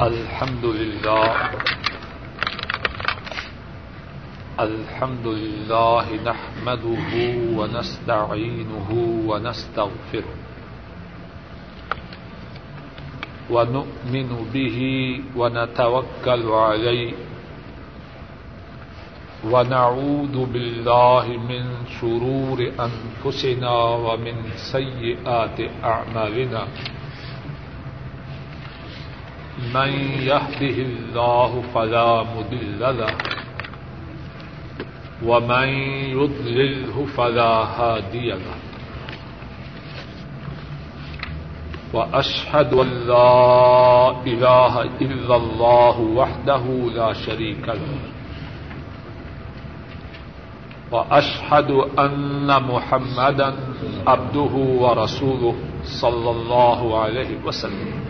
الحمد لله الحمد لله نحمده ونستعينه ونستغفره ونؤمن به ونتوكل عليه ونعوذ بالله من شرور أنفسنا ومن سيئات أعمالنا ونعوذ من يهده الله فلا مضل له ومن يضلله فلا هادي له وأشهد أن لا إله إلا الله وحده لا شريك له وأشهد أن محمدا عبده ورسوله صلى الله عليه وسلم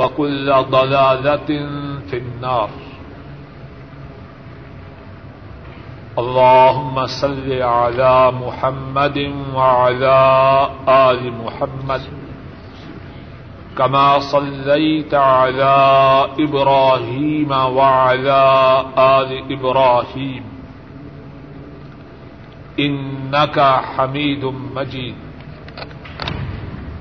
وكل ضلالة في النار. اللهم صل على محمد وعلى آل محمد. كما صليت على إبراهيم وعلى آل إبراهيم. إنك حميد مجيد.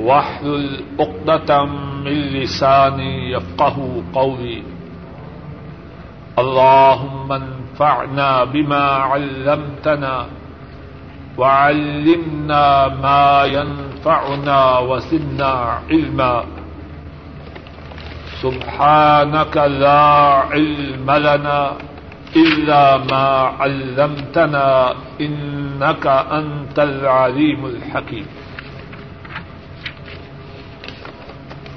واحلل عقدة من لساني يفقه قولي. اللهم انفعنا بما علمتنا وعلمنا ما ينفعنا وزدنا علما. سبحانك لا علم لنا إلا ما علمتنا إنك أنت العليم الحكيم.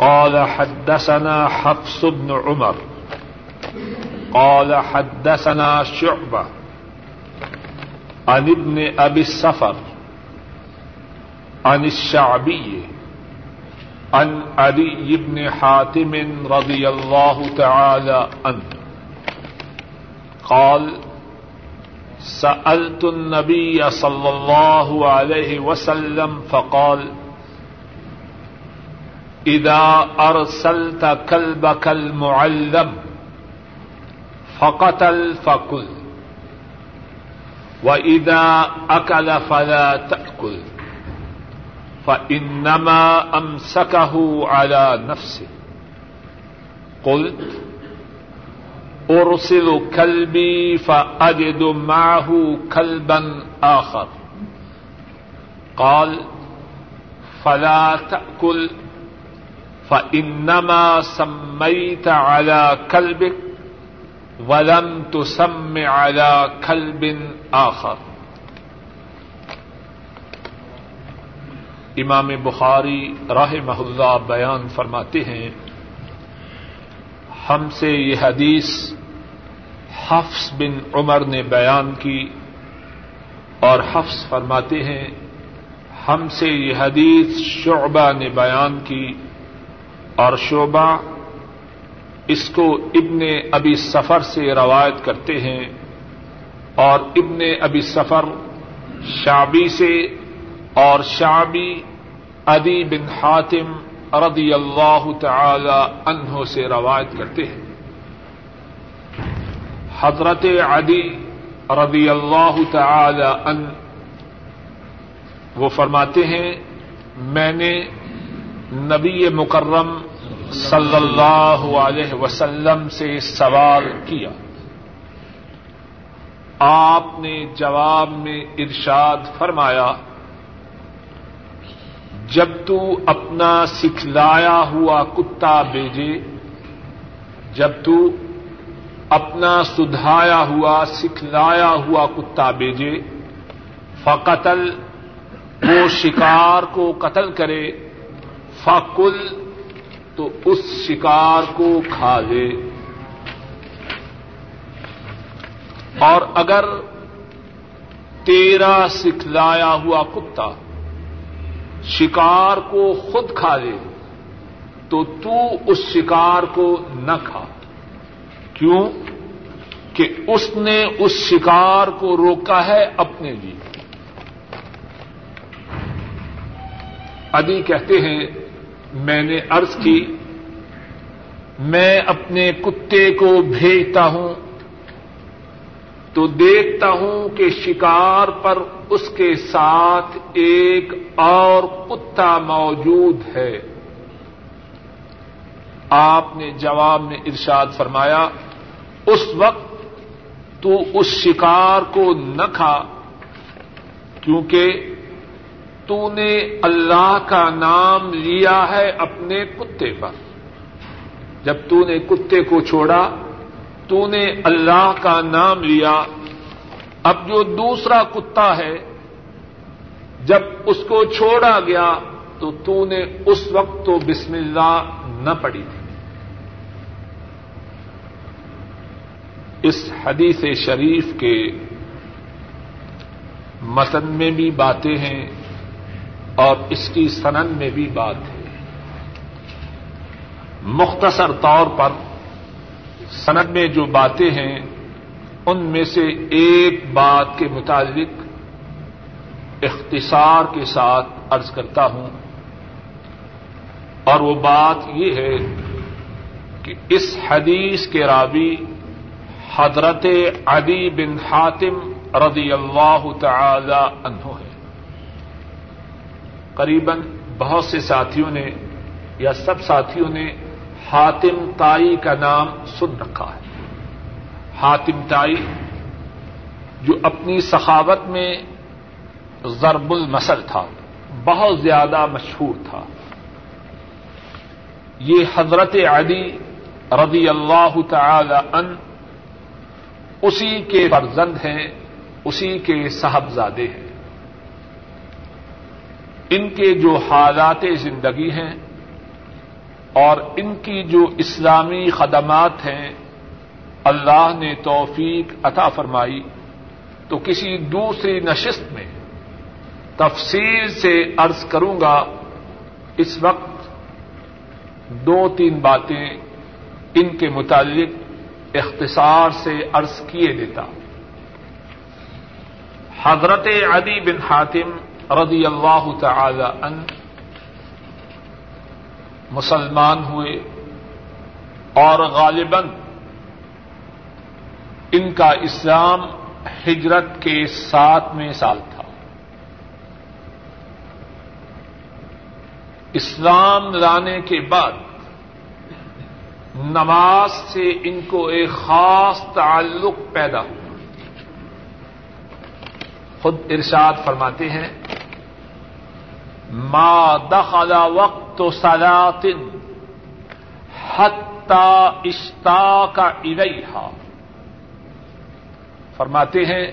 قال حدثنا حفص بن عمر. قال حدثنا شعبة عن ابن أبي السفر عن الشعبي عن علي بن حاتم رضي الله تعالى عنه. قال سألت النبي صلى الله عليه وسلم فقال اذا ارسلت كلبك المعلم فقتل فكل واذا اكل فلا تاكل فانما امسكه على نفسه. قلت ارسل كلبي فاجد معه كلبا اخر قال، فلا تاكل فإنما سميت على كلبك ولم تسم على كلب آخر۔ امام بخاری راہ محلہ بیان فرماتے ہیں، ہم سے یہ حدیث حفظ بن عمر نے بیان کی اور حفظ فرماتے ہیں، ہم سے یہ حدیث شعبہ نے بیان کی اور شعبہ اس کو ابن ابی سفر سے روایت کرتے ہیں اور ابن ابی سفر شابی سے اور شابی ادی بن حاتم رضی اللہ تعالی عنہ سے روایت کرتے ہیں۔ حضرت عدی رضی اللہ تعالی ان وہ فرماتے ہیں، میں نے نبی مکرم صلی اللہ علیہ وسلم سے سوال کیا۔ آپ نے جواب میں ارشاد فرمایا، جب تو اپنا سکھلایا ہوا کتا بھیجے، جب تو اپنا سدھایا ہوا، سکھلایا ہوا کتا بھیجے، فقتل وہ شکار کو قتل کرے۔ فقل تو اس شکار کو کھا لے۔ اور اگر تیرا سکھلایا ہوا کتا شکار کو خود کھا لے، تو تو اس شکار کو نہ کھا۔ کیوں؟ کہ اس نے اس شکار کو روکا ہے اپنے لیے۔ ادی کہتے ہیں میں نے ارض کی، میں اپنے کتے کو بھیجتا ہوں، تو دیکھتا ہوں کہ شکار پر اس کے ساتھ ایک اور کتا موجود ہے۔ آپ نے جواب میں ارشاد فرمایا، اس وقت تو اس شکار کو نہ کھا، کیونکہ تو نے اللہ کا نام لیا ہے اپنے کتے پر۔ جب تو نے کتے کو چھوڑا تو نے اللہ کا نام لیا۔ اب جو دوسرا کتا ہے، جب اس کو چھوڑا گیا، تو تو نے اس وقت تو بسم اللہ نہ پڑی تھی اس حدیث شریف کے متن میں بھی باتیں ہیں۔ اور اس کی سنن میں بھی بات ہے۔ مختصر طور پر سند میں جو باتیں ہیں، ان میں سے ایک بات کے متعلق اختصار کے ساتھ ارض کرتا ہوں۔ اور وہ بات یہ ہے کہ اس حدیث کے راوی حضرت عدی بن حاتم رضی اللہ تعالی عنہ ہے۔ قریباً بہت سے ساتھیوں نے یا سب ساتھیوں نے حاتم تائی کا نام سن رکھا ہے۔ حاتم تائی جو اپنی سخاوت میں ضرب المسل تھا، بہت زیادہ مشہور تھا۔ یہ حضرت علی رضی اللہ تعالی ان اسی کے فرزند ہیں، اسی کے صاحبزادے ہیں۔ ان کے جو حالات زندگی ہیں اور ان کی جو اسلامی خدمات ہیں، اللہ نے توفیق عطا فرمائی۔ تو کسی دوسری نشست میں تفصیل سے عرض کروں گا، اس وقت دو تین باتیں ان کے متعلق اختصار سے عرض کیے دیتا۔ حضرت عدی بن حاتم رضی اللہ تعالی عنہ مسلمان ہوئے اور غالباً ان کا اسلام ہجرت کے ساتویں سال تھا۔ اسلام لانے کے بعد نماز سے ان کو ایک خاص تعلق پیدا ہوا۔ خود ارشاد فرماتے ہیں، ما دخل وقت سلاط حتى اشتاق کا فرماتے ہیں،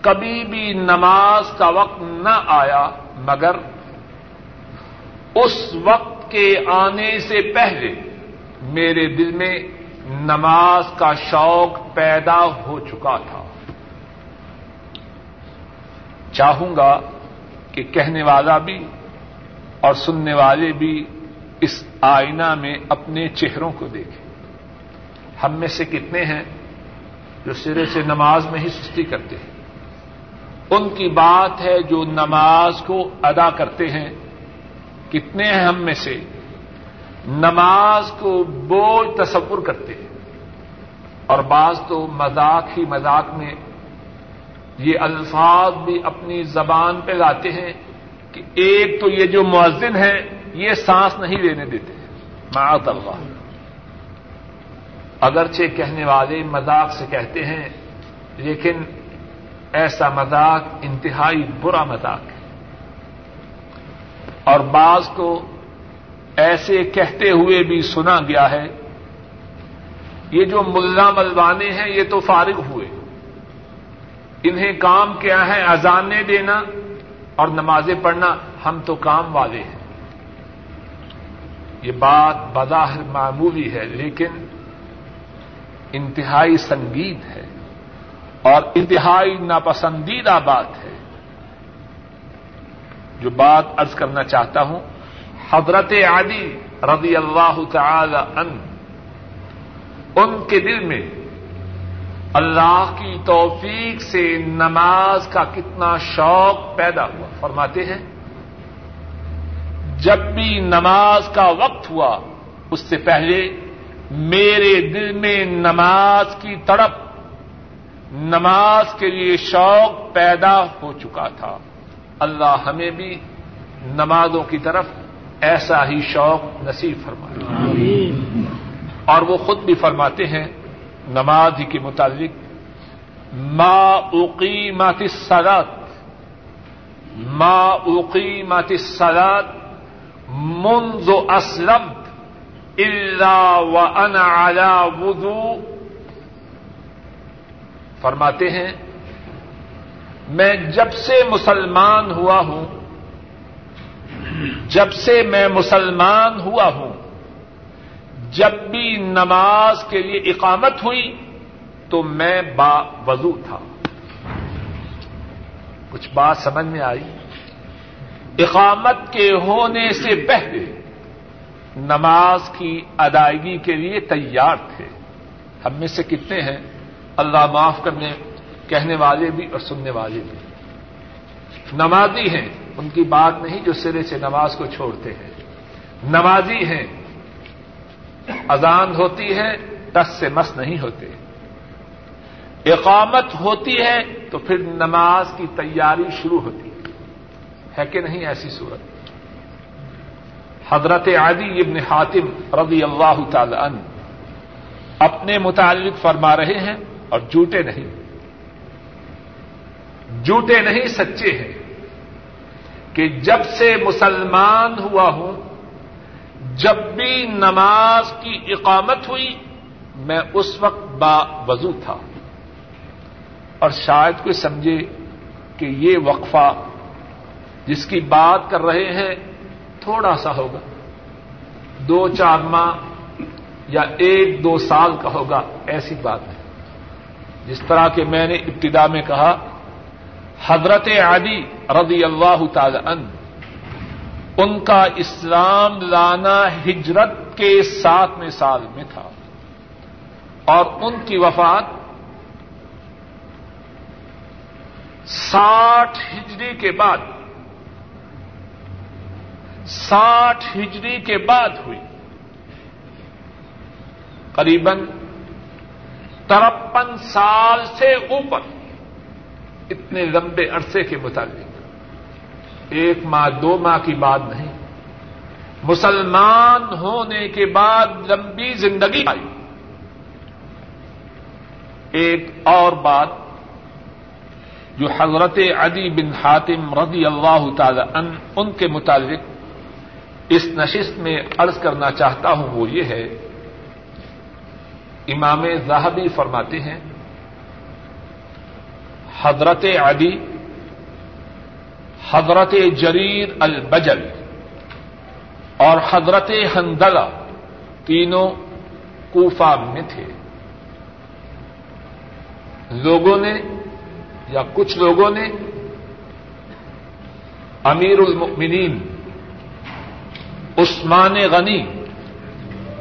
کبھی بھی نماز کا وقت نہ آیا، مگر اس وقت کے آنے سے پہلے میرے دل میں نماز کا شوق پیدا ہو چکا تھا۔ چاہوں گا کہ کہنے والا بھی اور سننے والے بھی اس آئینہ میں اپنے چہروں کو دیکھیں۔ ہم میں سے کتنے ہیں جو سرے سے نماز میں ہی سستی کرتے ہیں؟ ان کی بات ہے جو نماز کو ادا کرتے ہیں۔ کتنے ہیں ہم میں سے نماز کو بوجھ تصور کرتے ہیں؟ اور بعض تو مذاق ہی مذاق میں یہ الفاظ بھی اپنی زبان پہ لاتے ہیں کہ ایک تو یہ جو مؤذن ہے، یہ سانس نہیں لینے دیتے۔ معاذ اللہ۔ اگرچہ کہنے والے مذاق سے کہتے ہیں، لیکن ایسا مذاق انتہائی برا مذاق ہے۔ اور بعض کو ایسے کہتے ہوئے بھی سنا گیا ہے، یہ جو ملا ملوانے ہیں، یہ تو فارغ ہوئے۔ انہیں کام کیا ہے؟ اذانے دینا اور نمازیں پڑھنا ہم تو کام والے ہیں۔ یہ بات بظاہر معمولی ہے، لیکن انتہائی سنگیت ہے اور انتہائی ناپسندیدہ بات ہے۔ جو بات ارض کرنا چاہتا ہوں، حضرت عادی رضی اللہ تعالی ان ان کے دل میں اللہ کی توفیق سے نماز کا کتنا شوق پیدا ہوا۔ فرماتے ہیں جب بھی نماز کا وقت ہوا اس سے پہلے میرے دل میں نماز کی تڑپ نماز کے لیے شوق پیدا ہو چکا تھا۔ اللہ ہمیں بھی نمازوں کی طرف ایسا ہی شوق نصیب فرمائے۔ اور وہ خود بھی فرماتے ہیں نماز کے متعلق، ما اقیمت الصلاة، ما اقیمت الصلاة منذ اسلمت الا وانا على وضوء۔ فرماتے ہیں، میں جب سے مسلمان ہوا ہوں، جب سے میں مسلمان ہوا ہوں جب بھی نماز کے لیے اقامت ہوئی تو میں با وضو تھا۔ کچھ بات سمجھ میں آئی؟ اقامت کے ہونے سے پہلے نماز کی ادائیگی کے لیے تیار تھے۔ ہم میں سے کتنے ہیں؟ اللہ معاف کرنے، کہنے والے بھی اور سننے والے بھی۔ نمازی ہیں، ان کی بات نہیں جو سرے سے نماز کو چھوڑتے ہیں۔ نمازی ہیں اذان ہوتی ہے، دس سے مس نہیں ہوتے۔ اقامت ہوتی ہے تو پھر نماز کی تیاری شروع ہوتی ہے۔ ہے کہ نہیں ایسی صورت؟ حضرت عادی ابن حاتم رضی اللہ تعالی عنہ اپنے متعلق فرما رہے ہیں اور جھوٹے نہیں۔ جھوٹے نہیں، سچے ہیں کہ جب سے مسلمان ہوا ہوں جب بھی نماز کی اقامت ہوئی، میں اس وقت با وضو تھا۔ اور شاید کوئی سمجھے کہ یہ وقفہ جس کی بات کر رہے ہیں، تھوڑا سا ہوگا۔ دو چار ماہ یا ایک دو سال کا ہوگا، ایسی بات نہیں۔ جس طرح کہ میں نے ابتدا میں کہا، حضرت علی رضی اللہ تعالی عنہ ان کا اسلام لانا ہجرت کے ساتویں سال میں تھا۔ اور ان کی وفات ساٹھ ہجری کے بعد، ساٹھ ہجری کے بعد ہوئی۔ قریب ترپن سال سے اوپر، اتنے لمبے عرصے کے مطابق ایک ماہ، دو ماہ کی بات نہیں۔ مسلمان ہونے کے بعد لمبی زندگی آئی۔ ایک اور بات، جو حضرت علی بن حاتم رضی اللہ تعالی ان ان کے متعلق اس نشست میں عرض کرنا چاہتا ہوں، وہ یہ ہے، امام زاہبی فرماتے ہیں، حضرت علی حضرت جریر البجل اور حضرت ہندلا تینوں کوفہ میں تھے۔ لوگوں نے یا کچھ لوگوں نے امیر المؤمنین عثمان غنی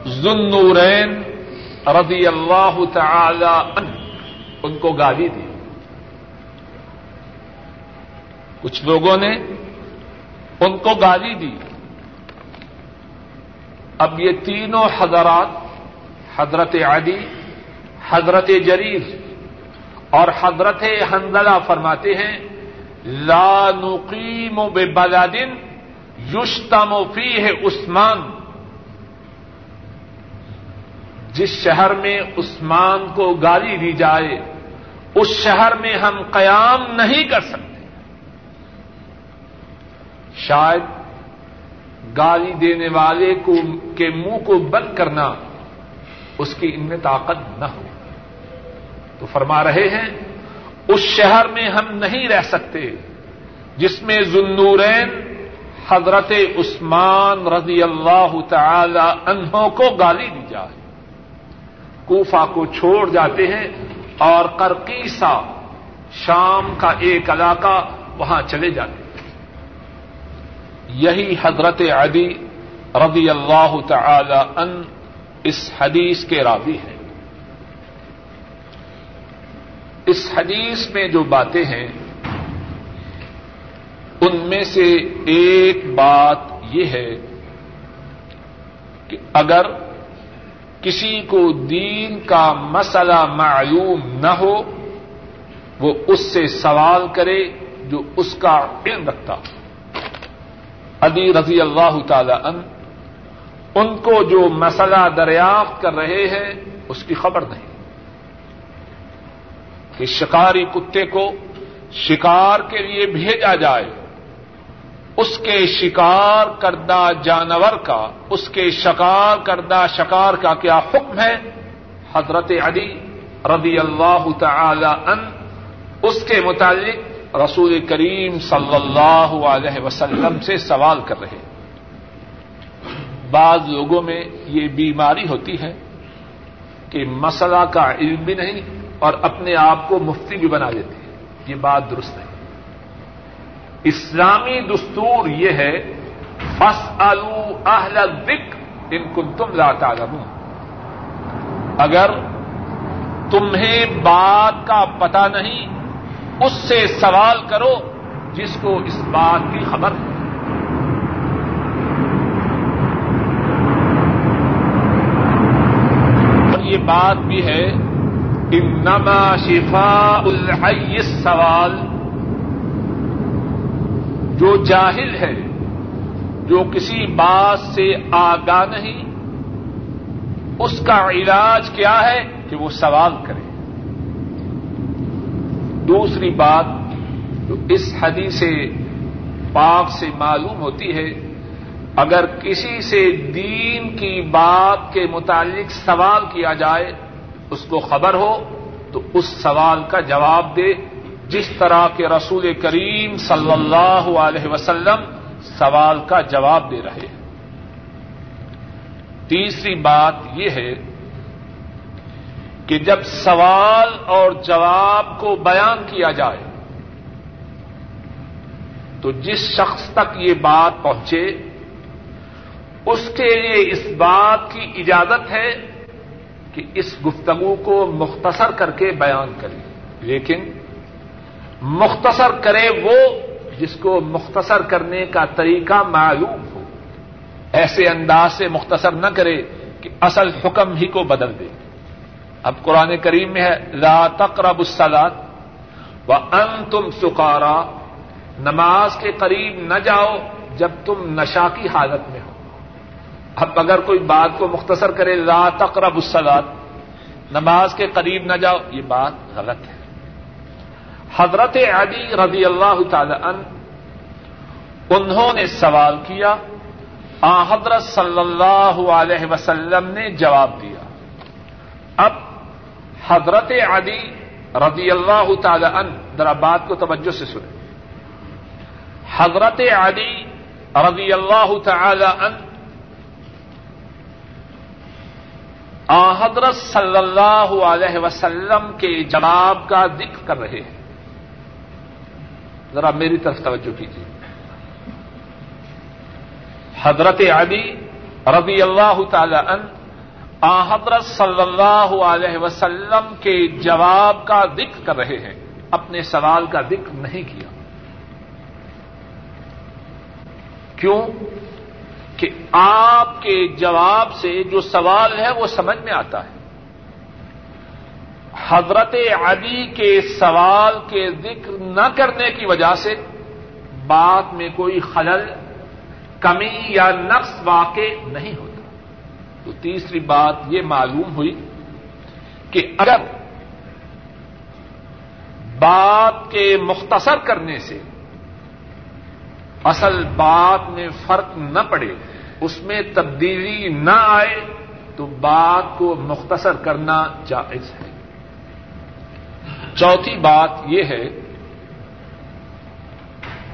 ذنورین رضی اللہ تعالی عنہ، ان کو گالی دی۔ کچھ لوگوں نے ان کو گالی دی۔ اب یہ تینوں حضرات، حضرت عادی حضرت جریر اور حضرت حنزلہ فرماتے ہیں، لا نقیم بے بلادن یشتم فی ہے عثمان۔ جس شہر میں عثمان کو گالی دی جائے، اس شہر میں ہم قیام نہیں کر سکتے۔ شاید گالی دینے والے کو کے منہ کو بند کرنا اس کی ان میں طاقت نہ ہو۔ تو فرما رہے ہیں، اس شہر میں ہم نہیں رہ سکتے جس میں ذنورین حضرت عثمان رضی اللہ تعالی انہوں کو گالی دی جائے۔ کوفہ کو چھوڑ جاتے ہیں اور کرکیسا شام کا ایک علاقہ وہاں چلے جاتے ہیں۔ یہی حضرت علی رضی اللہ تعالی ان اس حدیث کے راوی ہیں۔ اس حدیث میں جو باتیں ہیں، ان میں سے ایک بات یہ ہے کہ اگر کسی کو دین کا مسئلہ معلوم نہ ہو، وہ اس سے سوال کرے جو اس کا علم رکھتا ہو۔ ادی رضی اللہ تعالی ان ان کو جو مسئلہ دریافت کر رہے ہیں، اس کی خبر نہیں۔ کہ شکاری کتے کو شکار کے لیے بھیجا جائے، اس کے شکار کردہ جانور کا، اس کے شکار کردہ شکار کا کیا حکم ہے؟ حضرت علی رضی اللہ تعالی ان اس کے متعلق رسول کریم صلی اللہ علیہ وسلم سے سوال کر رہے بعض لوگوں میں یہ بیماری ہوتی ہے کہ مسئلہ کا علم بھی نہیں اور اپنے آپ کو مفتی بھی بنا دیتے ہیں۔ یہ بات درست ہے۔ اسلامی دستور یہ ہے فس اہل دک ان کو تم لاتا اگر تمہیں بات کا پتا نہیں اس سے سوال کرو جس کو اس بات کی خبر ہے۔ اور یہ بات بھی ہے، انما شفا الحی سوال جو جاہل ہے، جو کسی بات سے آگاہ نہیں، اس کا علاج کیا ہے؟ کہ وہ سوال کرے۔ دوسری بات جو اس حدی سے پاک سے معلوم ہوتی ہے، اگر کسی سے دین کی بات کے متعلق سوال کیا جائے، اس کو خبر ہو، تو اس سوال کا جواب دے۔ جس طرح کے رسول کریم صلی اللہ علیہ وسلم سوال کا جواب دے رہے ہیں۔ تیسری بات یہ ہے کہ جب سوال اور جواب کو بیان کیا جائے تو جس شخص تک یہ بات پہنچے، اس کے لیے اس بات کی اجازت ہے کہ اس گفتگو کو مختصر کر کے بیان کرے۔ لیکن مختصر کرے وہ جس کو مختصر کرنے کا طریقہ معلوم ہو۔ ایسے انداز سے مختصر نہ کرے کہ اصل حکم ہی کو بدل دے۔ اب قرآن کریم میں ہے، لا تقرب السلاد و ان تم سکارا۔ نماز کے قریب نہ جاؤ جب تم نشا کی حالت میں ہو۔ اب اگر کوئی بات کو مختصر کرے، لا تقرب السلاد نماز کے قریب نہ جاؤ، یہ بات غلط ہے۔ حضرت علی رضی اللہ تعالی ان انہوں نے سوال کیا، آ حضرت صلی اللہ علیہ وسلم نے جواب دیا۔ اب حضرت علی رضی اللہ تعالی ان ذرا بات کو توجہ سے سنیں۔ حضرت علی رضی اللہ تعالی ان آ حضرت صلی اللہ علیہ وسلم کے جواب کا ذکر کر رہے ہیں۔ ذرا میری طرف توجہ کیجیے۔ حضرت علی رضی اللہ تعالی ان حضرت صلی اللہ علیہ وسلم کے جواب کا ذکر کر رہے ہیں۔ اپنے سوال کا ذکر نہیں کیا۔ کیوں؟ کہ آپ کے جواب سے جو سوال ہے وہ سمجھ میں آتا ہے۔ حضرت علی کے سوال کے ذکر نہ کرنے کی وجہ سے بات میں کوئی خلل، کمی یا نقص واقع نہیں ہوتا تو تیسری بات یہ معلوم ہوئی کہ اگر بات کے مختصر کرنے سے اصل بات میں فرق نہ پڑے، اس میں تبدیلی نہ آئے، تو بات کو مختصر کرنا جائز ہے۔ چوتھی بات یہ ہے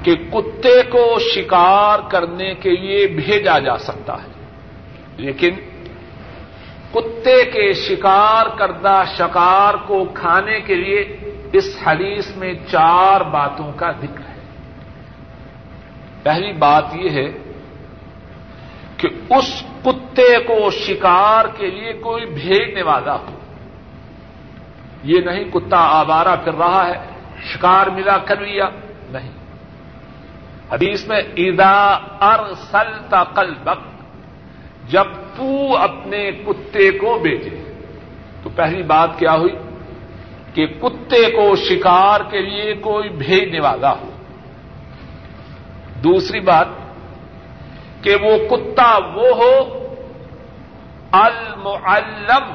کہ کتے کو شکار کرنے کے لیے بھیجا جا سکتا ہے، لیکن کتے کے شکار کردہ شکار کو کھانے کے لیے اس حدیث میں چار باتوں کا ذکر ہے۔ پہلی بات یہ ہے کہ اس کتے کو شکار کے لیے کوئی بھیجنے والا ہو۔ یہ نہیں کتا آبارہ پھر رہا ہے، شکار ملا کر لیا نہیں۔ حدیث میں ادا ارسلتا کل جب تو اپنے کتے کو بیچے۔ تو پہلی بات کیا ہوئی؟ کہ کتے کو شکار کے لیے کوئی بھیجنے والا ہو۔ دوسری بات، کہ وہ کتا وہ ہو، المعلم،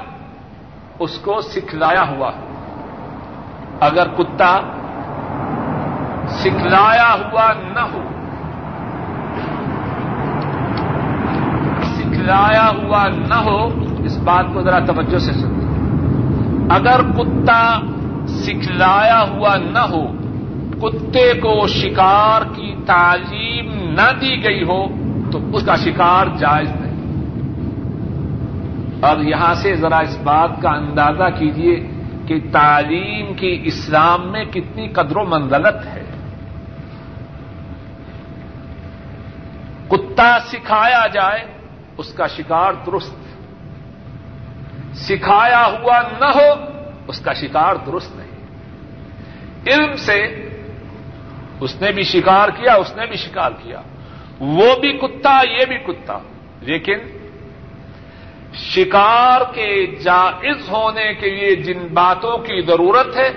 اس کو سکھلایا ہوا اگر کتا سکھلایا ہوا نہ ہو سکھلایا ہوا نہ ہو، اس بات کو ذرا توجہ سے سنتے اگر کتا سکھلایا ہوا نہ ہو، کتے کو شکار کی تعلیم نہ دی گئی ہو، تو اس کا شکار جائز نہیں۔ اور یہاں سے ذرا اس بات کا اندازہ کیجیے کہ تعلیم کی اسلام میں کتنی قدر و منزلت ہے۔ کتا سکھایا جائے اس کا شکار درست۔ سکھایا ہوا نہ ہو، اس کا شکار درست نہیں۔ علم سے اس نے بھی شکار کیا، اس نے بھی شکار کیا۔ وہ بھی کتا، یہ بھی کتا۔ لیکن شکار کے جائز ہونے کے لیے جن باتوں کی ضرورت ہے،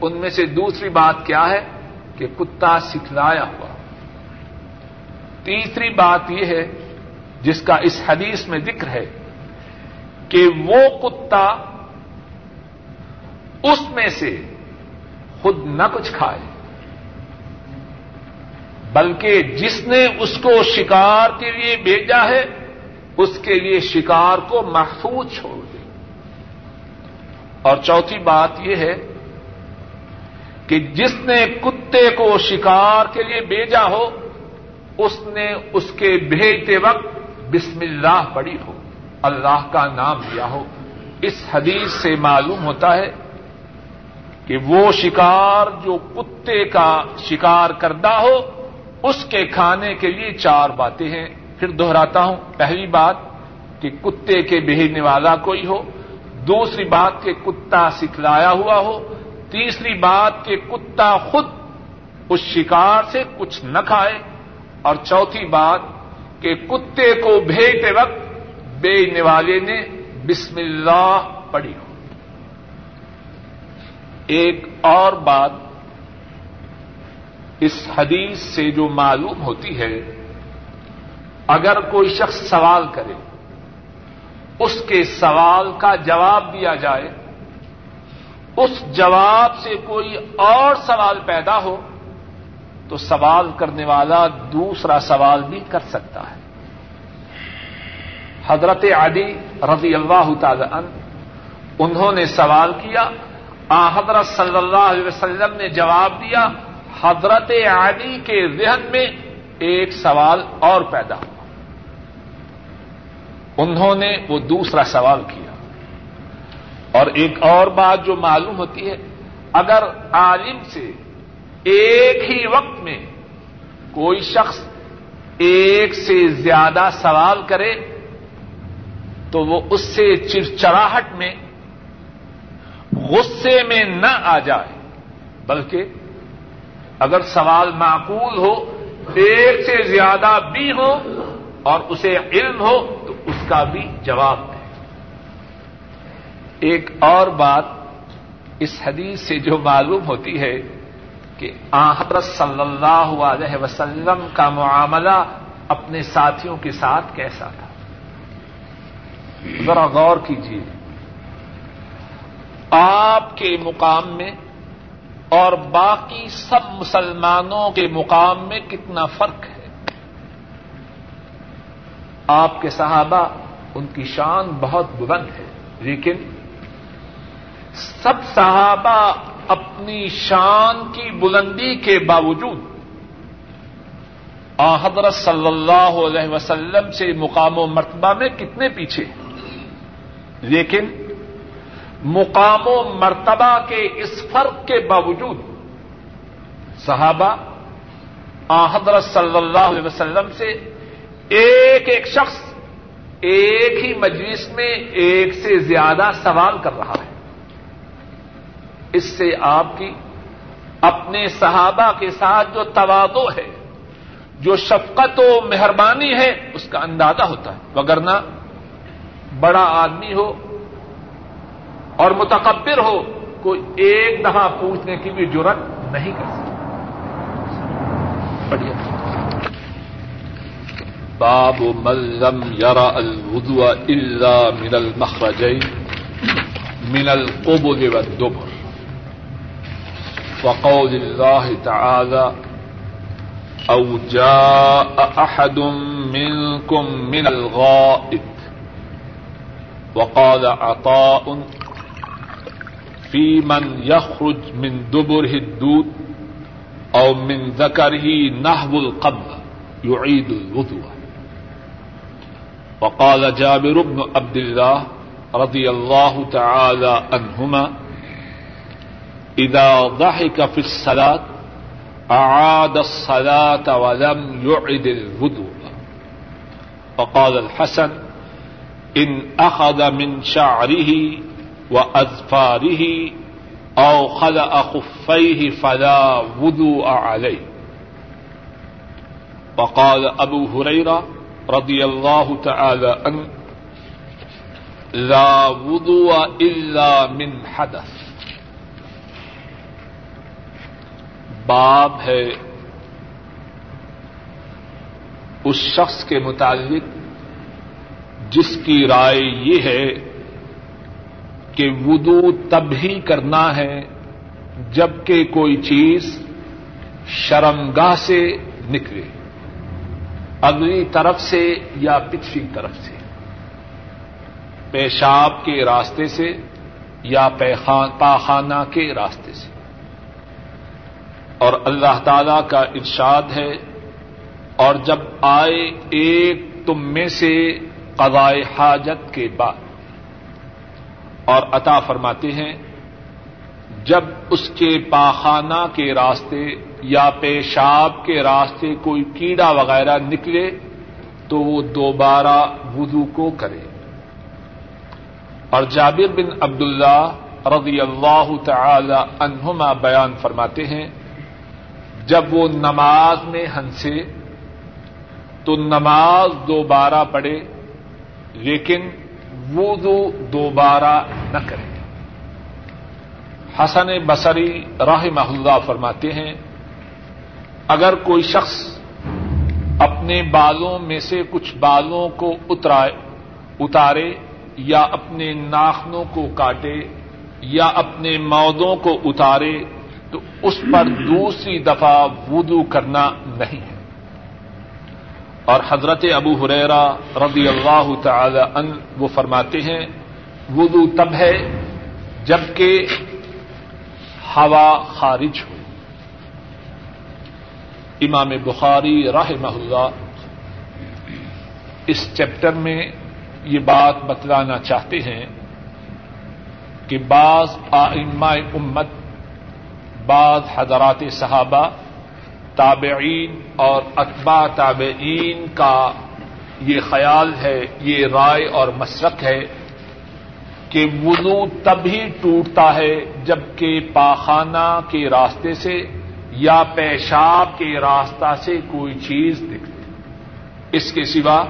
ان میں سے دوسری بات کیا ہے؟ کہ کتا سکھلایا ہوا۔ تیسری بات یہ ہے جس کا اس حدیث میں ذکر ہے کہ وہ کتا اس میں سے خود نہ کچھ کھائے، بلکہ جس نے اس کو شکار کے لیے بھیجا ہے، اس کے لیے شکار کو محفوظ چھوڑ دے۔ اور چوتھی بات یہ ہے کہ جس نے کتے کو شکار کے لیے بھیجا ہو، اس نے اس کے بھیجتے وقت بسم اللہ پڑی ہو، اللہ کا نام لیا ہو۔ اس حدیث سے معلوم ہوتا ہے کہ وہ شکار جو کتے کا شکار کردہ ہو، اس کے کھانے کے لیے چار باتیں ہیں۔ پھر دوہراتا ہوں، پہلی بات کہ کتے کے بھیجنے والا کوئی ہو، دوسری بات کہ کتا سکھلایا ہوا ہو، تیسری بات کہ کتا خود اس شکار سے کچھ نہ کھائے، اور چوتھی بات کہ کتے کو بھیجتے وقت بیچنے والے نے بسم اللہ پڑھی ہو۔ ایک اور بات اس حدیث سے جو معلوم ہوتی ہے، اگر کوئی شخص سوال کرے، اس کے سوال کا جواب دیا جائے، اس جواب سے کوئی اور سوال پیدا ہو تو سوال کرنے والا دوسرا سوال بھی کر سکتا ہے۔ حضرت علی رضی اللہ تعالی عنہ، انہوں نے سوال کیا، آ حضرت صلی اللہ علیہ وسلم نے جواب دیا، حضرت علی کے ذہن میں ایک سوال اور پیدا ہوا۔ انہوں نے وہ دوسرا سوال کیا۔ اور ایک اور بات جو معلوم ہوتی ہے، اگر عالم سے ایک ہی وقت میں کوئی شخص ایک سے زیادہ سوال کرے تو وہ اس سے چرچراہٹ میں، غصے میں نہ آ جائے۔ بلکہ اگر سوال معقول ہو، ایک سے زیادہ بھی ہو اور اسے علم ہو تو اس کا بھی جواب دے ایک اور بات اس حدیث سے جو معلوم ہوتی ہے کہ حضرت صلی اللہ علیہ وسلم کا معاملہ اپنے ساتھیوں کے ساتھ کیسا تھا؟ ذرا غور کیجیے۔ آپ کے مقام میں اور باقی سب مسلمانوں کے مقام میں کتنا فرق ہے؟ آپ کے صحابہ، ان کی شان بہت بلند ہے، لیکن سب صحابہ اپنی شان کی بلندی کے باوجود حضرت صلی اللہ علیہ وسلم سے مقام و مرتبہ میں کتنے پیچھے؟ لیکن مقام و مرتبہ کے اس فرق کے باوجود صحابہ حضرت صلی اللہ علیہ وسلم سے ایک ایک شخص ایک ہی مجلس میں ایک سے زیادہ سوال کر رہا ہے۔ اس سے آپ کی اپنے صحابہ کے ساتھ جو توادو ہے، جو شفقت و مہربانی ہے، اس کا اندازہ ہوتا ہے۔ وگرنہ بڑا آدمی ہو اور متکبر ہو، کوئی ایک دفعہ پوچھنے کی بھی ضرورت نہیں کر سکتا۔ بڑھیا باب ملم یارا الدو اللہ من المخرجین من القبل والدبر۔ وقول الله تعالى أو جاء أحد منكم من الغائب وقال عطاء في من يخرج من دبره الدود أو من ذكره نهب القبل يعيد الوضوء وقال جابر بن عبد الله رضي الله تعالى عنهما اذا ضحك في الصلاة اعاد الصلاة ولم يعد الوضوء. وقال الحسن ان اخذ من شعره واظفاره او خلأ خفيه فلا وضوء عليه. وقال ابو هريرة رضي الله تعالى عنه، لا وضوء الا من حدث. باب ہے اس شخص کے متعلق جس کی رائے یہ ہے کہ وضو تب ہی کرنا ہے جبکہ کوئی چیز شرمگاہ سے نکلے، اگلی طرف سے یا پچھلی طرف سے۔ پیشاب کے راستے سے یا پاخانہ کے راستے سے۔ اور اللہ تعالی کا ارشاد ہے اور جب آئے ایک تم میں سے قضائے حاجت کے بعد اور عطا فرماتے ہیں، جب اس کے پاخانہ کے راستے یا پیشاب کے راستے کوئی کیڑا وغیرہ نکلے تو وہ دوبارہ وضو کو کرے۔ اور جابر بن عبداللہ رضی اللہ تعالی عنہما بیان فرماتے ہیں جب وہ نماز میں ہنسے تو نماز دوبارہ پڑھے، لیکن وضو دوبارہ نہ کرے۔ حسن بصری راہ محلہ فرماتے ہیں، اگر کوئی شخص اپنے بالوں میں سے کچھ بالوں کو اتارے یا اپنے ناخنوں کو کاٹے یا اپنے مودوں کو اتارے تو اس پر دوسری دفعہ وضو کرنا نہیں ہے۔ اور حضرت ابو حریرا رضی اللہ تعالی ان وہ فرماتے ہیں، وضو تب ہے جبکہ ہوا خارج ہو۔ امام بخاری راہ محلہ اس چیپٹر میں یہ بات بتلانا چاہتے ہیں کہ بعض آئمہ امت بعض حضرات صحابہ تابعین اور اقبا تابعین کا یہ خیال ہے، یہ رائے اور مسرک ہے کہ وضو تب ہی ٹوٹتا ہے جبکہ پاخانہ کے راستے سے یا پیشاب کے راستہ سے کوئی چیز نکلے اس کے سوا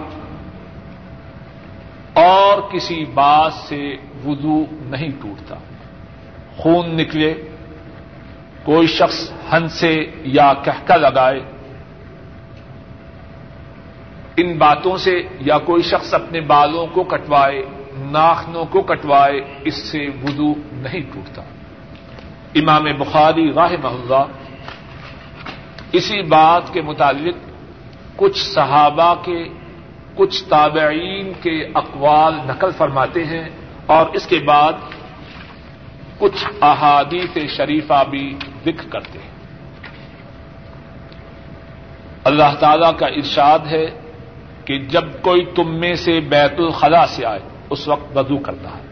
اور کسی بات سے وضو نہیں ٹوٹتا۔ خون نکلے کوئی شخص ہنسے یا کہکا لگائے۔ ان باتوں سے یا کوئی شخص اپنے بالوں کو کٹوائے، ناخنوں کو کٹوائے، اس سے وضو نہیں ٹوٹتا۔ امام بخاری راہ محلہ اسی بات کے متعلق کچھ صحابہ کے، کچھ تابعین کے اقوال نقل فرماتے ہیں اور اس کے بعد کچھ احادیث شریفہ بھی ذکر کرتے ہیں۔ اللہ تعالی کا ارشاد ہے کہ جب کوئی تم میں سے بیت الخلا سے آئے، اس وقت وضو کرتا ہے۔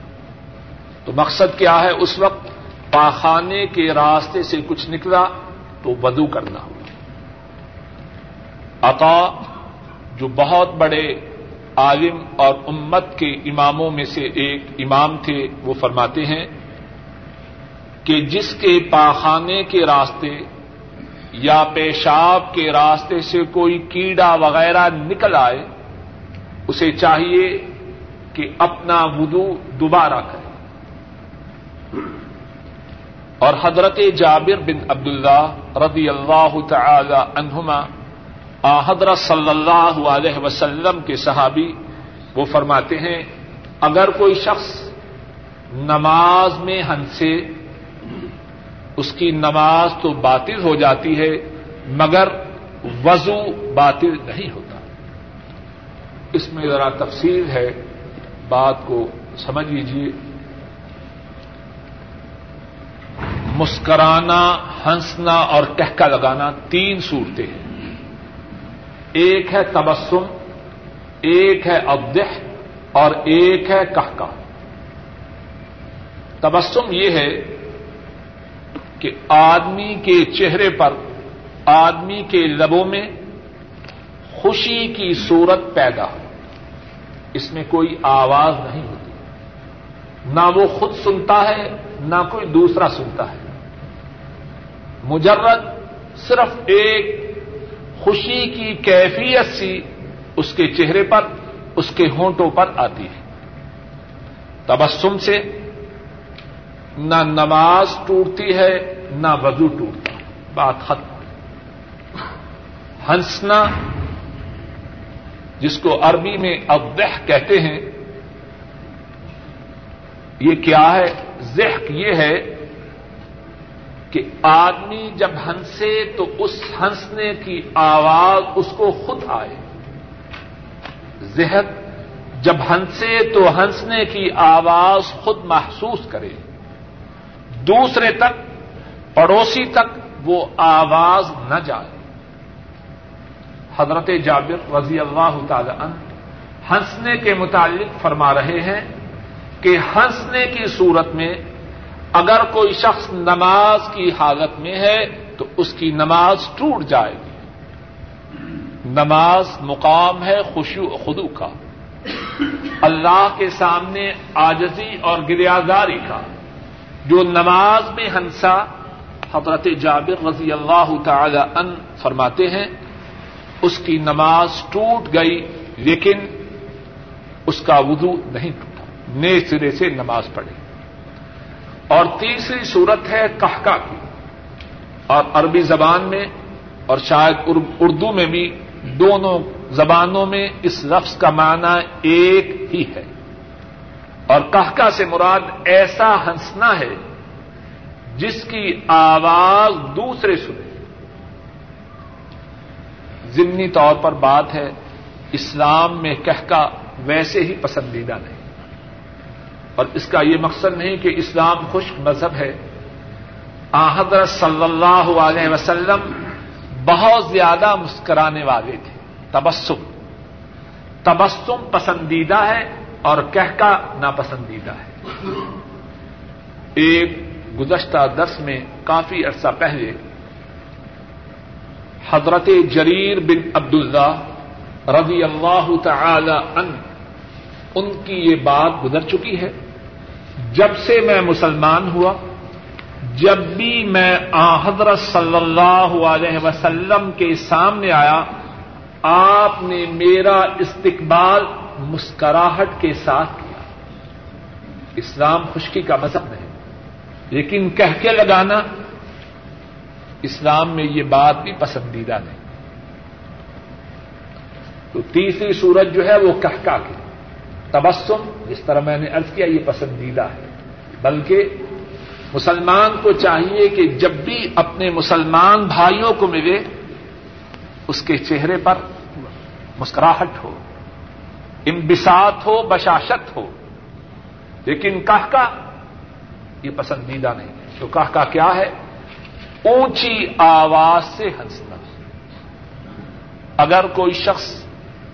تو مقصد کیا ہے؟ اس وقت پاخانے کے راستے سے کچھ نکلا تو وضو کرنا۔ عطا، جو بہت بڑے عالم اور امت کے اماموں میں سے ایک امام تھے، وہ فرماتے ہیں کہ جس کے پاخانے کے راستے یا پیشاب کے راستے سے کوئی کیڑا وغیرہ نکل آئے، اسے چاہیے کہ اپنا وضو دوبارہ کرے۔ اور حضرت جابر بن عبداللہ رضی اللہ تعالی عنہما حضرت صلی اللہ علیہ وسلم کے صحابی، وہ فرماتے ہیں، اگر کوئی شخص نماز میں ہنسے اس کی نماز تو باطل ہو جاتی ہے، مگر وضو باطل نہیں ہوتا۔ اس میں ذرا تفصیل ہے، بات کو سمجھ لیجیے مسکرانا، ہنسنا اور ٹہکا لگانا تین صورتیں ہیں۔ ایک ہے تبسم، ایک ہے ابدح اور ایک ہے کہکا۔ تبسم یہ ہے کہ آدمی کے چہرے پر، آدمی کے لبوں میں خوشی کی صورت پیدا ہو۔ اس میں کوئی آواز نہیں ہوتی۔ نہ وہ خود سنتا ہے، نہ کوئی دوسرا سنتا ہے۔ مجرد صرف ایک خوشی کی کیفیت سی اس کے چہرے پر، اس کے ہونٹوں پر آتی ہے۔ تبسم سے نہ نماز ٹوٹتی ہے، نہ وضو ٹوٹتا۔ بات ختم۔ ہنسنا، جس کو عربی میں ابدہ کہتے ہیں، یہ کیا ہے؟ زحک یہ ہے کہ آدمی جب ہنسے تو اس ہنسنے کی آواز اس کو خود آئے۔ ذہن جب ہنسے تو ہنسنے کی آواز خود محسوس کرے۔ دوسرے تک، پڑوسی تک وہ آواز نہ جائے۔ حضرت جابر رضی اللہ تعالی عنہ ہنسنے کے متعلق فرما رہے ہیں کہ ہنسنے کی صورت میں اگر کوئی شخص نماز کی حالت میں ہے تو اس کی نماز ٹوٹ جائے گی۔ نماز مقام ہے خوشو خدو کا۔ اللہ کے سامنے آجزی اور گریازاری کا۔ جو نماز میں ہنسا، حضرت جابر رضی اللہ تعالی ان فرماتے ہیں، اس کی نماز ٹوٹ گئی، لیکن اس کا وضو نہیں ٹوٹا۔ نئے سرے سے نماز پڑھی۔ اور تیسری صورت ہے کہکا کی۔ اور عربی زبان میں اور شاید اردو میں بھی دونوں زبانوں میں اس لفظ کا معنی ایک ہی ہے۔ اور کہکا سے مراد ایسا ہنسنا ہے جس کی آواز دوسرے سنے۔ ضمنی طور پر بات ہے، اسلام میں کہکا ویسے ہی پسندیدہ نہیں۔ اور اس کا یہ مقصد نہیں کہ اسلام خشک مذہب ہے۔ حضرت صلی اللہ علیہ وسلم بہت زیادہ مسکرانے والے تھے۔ تبسم۔ تبسم پسندیدہ ہے اور کہکا ناپسندیدہ ہے۔ ایک گزشتہ درس میں کافی عرصہ پہلے حضرت جریر بن عبد اللہ رضی اللہ تعالی ان ان کی یہ بات گزر چکی ہے۔ جب سے میں مسلمان ہوا، جب بھی میں آ حضرت صلی اللہ علیہ وسلم کے سامنے آیا، آپ نے میرا استقبال مسکراہٹ کے ساتھ کیا۔ اسلام خشکی کا مذہب نہیں لیکن کہہ کے لگانا، اسلام میں یہ بات بھی پسندیدہ نہیں۔ تو تیسری صورت جو ہے وہ کہکا کی۔ تبسم جس طرح میں نے ارض کیا، یہ پسندیدہ ہے۔ بلکہ مسلمان کو چاہیے کہ جب بھی اپنے مسلمان بھائیوں کو ملے، اس کے چہرے پر مسکراہٹ ہو۔ انبساط ہو، بشاشت ہو۔ لیکن کہکا یہ پسندیدہ نہیں تو کہکا کیا ہے؟ اونچی آواز سے ہنسنا۔ اگر کوئی شخص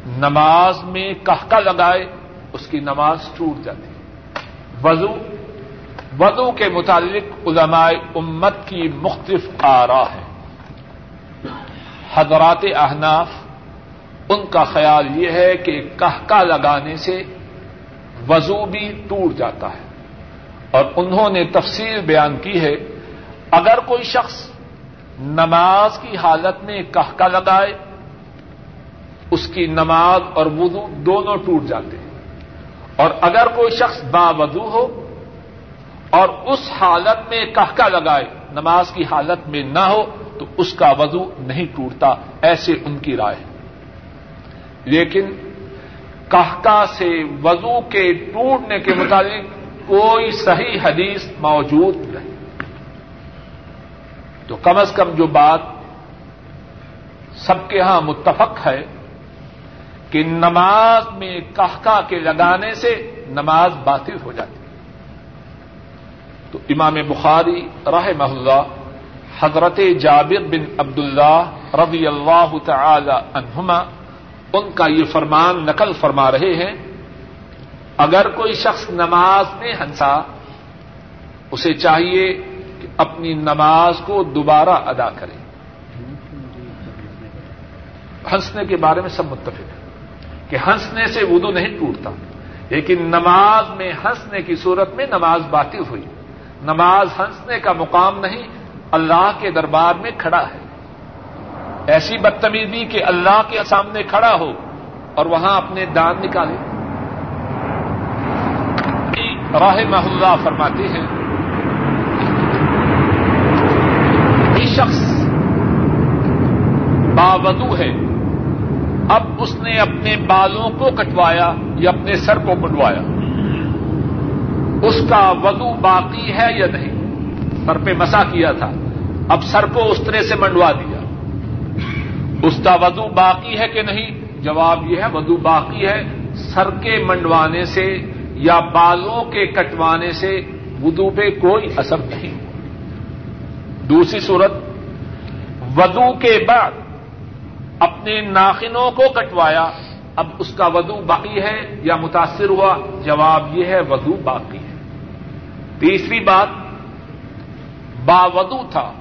نماز میں کہکا لگائے، اس کی نماز ٹوٹ جاتی۔ وضو وضو کے متعلق علماء امت کی مختلف آرا ہے حضرات احناف ان کا خیال یہ ہے کہ کہکا لگانے سے وضو بھی ٹوٹ جاتا ہے۔ اور انہوں نے تفصیل بیان کی ہے، اگر کوئی شخص نماز کی حالت میں کہکا لگائے، اس کی نماز اور وضو دونوں ٹوٹ جاتے ہیں۔ اور اگر کوئی شخص باوضو ہو اور اس حالت میں کہکا لگائے، نماز کی حالت میں نہ ہو، تو اس کا وضو نہیں ٹوٹتا، ایسے ان کی رائے ہے۔ لیکن کہکا سے وضو کے ٹوٹنے کے متعلق کوئی صحیح حدیث موجود نہیں۔ تو کم از کم جو بات سب کے ہاں متفق ہے کہ نماز میں کہکا کے لگانے سے نماز باطل ہو جاتی۔ تو امام بخاری راہ محلہ حضرت جابر بن عبد اللہ رضی اللہ تعالی عنہما ان کا یہ فرمان نقل فرما رہے ہیں، اگر کوئی شخص نماز میں ہنسا، اسے چاہیے کہ اپنی نماز کو دوبارہ ادا کرے۔ ہنسنے کے بارے میں سب متفق ہے کہ ہنسنے سے وضو نہیں ٹوٹتا، لیکن نماز میں ہنسنے کی صورت میں نماز باطل ہوئی۔ نماز ہنسنے کا مقام نہیں، اللہ کے دربار میں کھڑا ہے۔ ایسی بدتمیزی کہ اللہ کے سامنے کھڑا ہو اور وہاں اپنے دان نکالے۔ راہ محلہ فرماتے ہیں، یہ شخص باودو ہے۔ اب اس نے اپنے بالوں کو کٹوایا یا اپنے سر کو کٹوایا اس کا وضو باقی ہے یا نہیں؟ سر پہ مسا کیا تھا۔ اب سر کو اس طرح سے منڈوا دیا۔ اس کا وضو باقی ہے کہ نہیں؟ جواب یہ ہے، وضو باقی ہے۔ سر کے منڈوانے سے یا بالوں کے کٹوانے سے ودو پہ کوئی اثر نہیں۔ دوسری صورت ودو کے بعد اپنے ناخنوں کو کٹوایا۔ اب اس کا ودو باقی ہے یا متاثر ہوا؟ جواب یہ ہے ودو باقی ہے۔ تیسری بات باودو تھا۔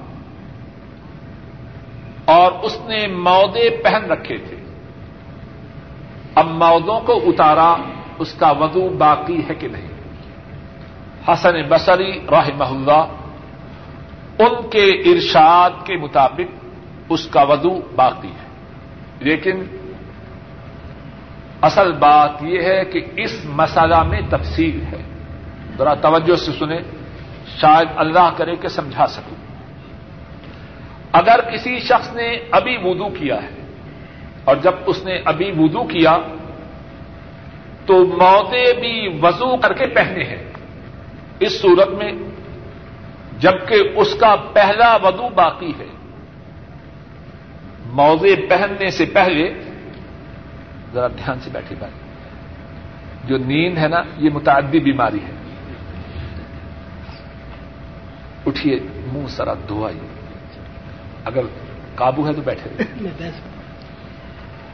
اور اس نے مودے پہن رکھے تھے۔ اب مودوں کو اتارا، اس کا وضو باقی ہے کہ نہیں۔ حسن بصری راہ اللہ ان کے ارشاد کے مطابق اس کا وضو باقی ہے۔ لیکن اصل بات یہ ہے کہ اس مسئلہ میں تفصیل ہے۔ ذرا توجہ سے سنیں، شاید اللہ کرے کہ سمجھا سکوں۔ اگر کسی شخص نے ابھی وضو کیا ہے اور جب اس نے ابھی وضو کیا تو موتے بھی وضو کر کے پہنے ہیں۔ اس صورت میں جبکہ اس کا پہلا وضو باقی ہے، موزے پہننے سے پہلے ذرا دھیان سے بیٹھی بات جو نیند ہے نا، یہ متعدی بیماری ہے۔ اٹھیے، منہ سرا دھوائیے اگر قابو ہے تو بیٹھے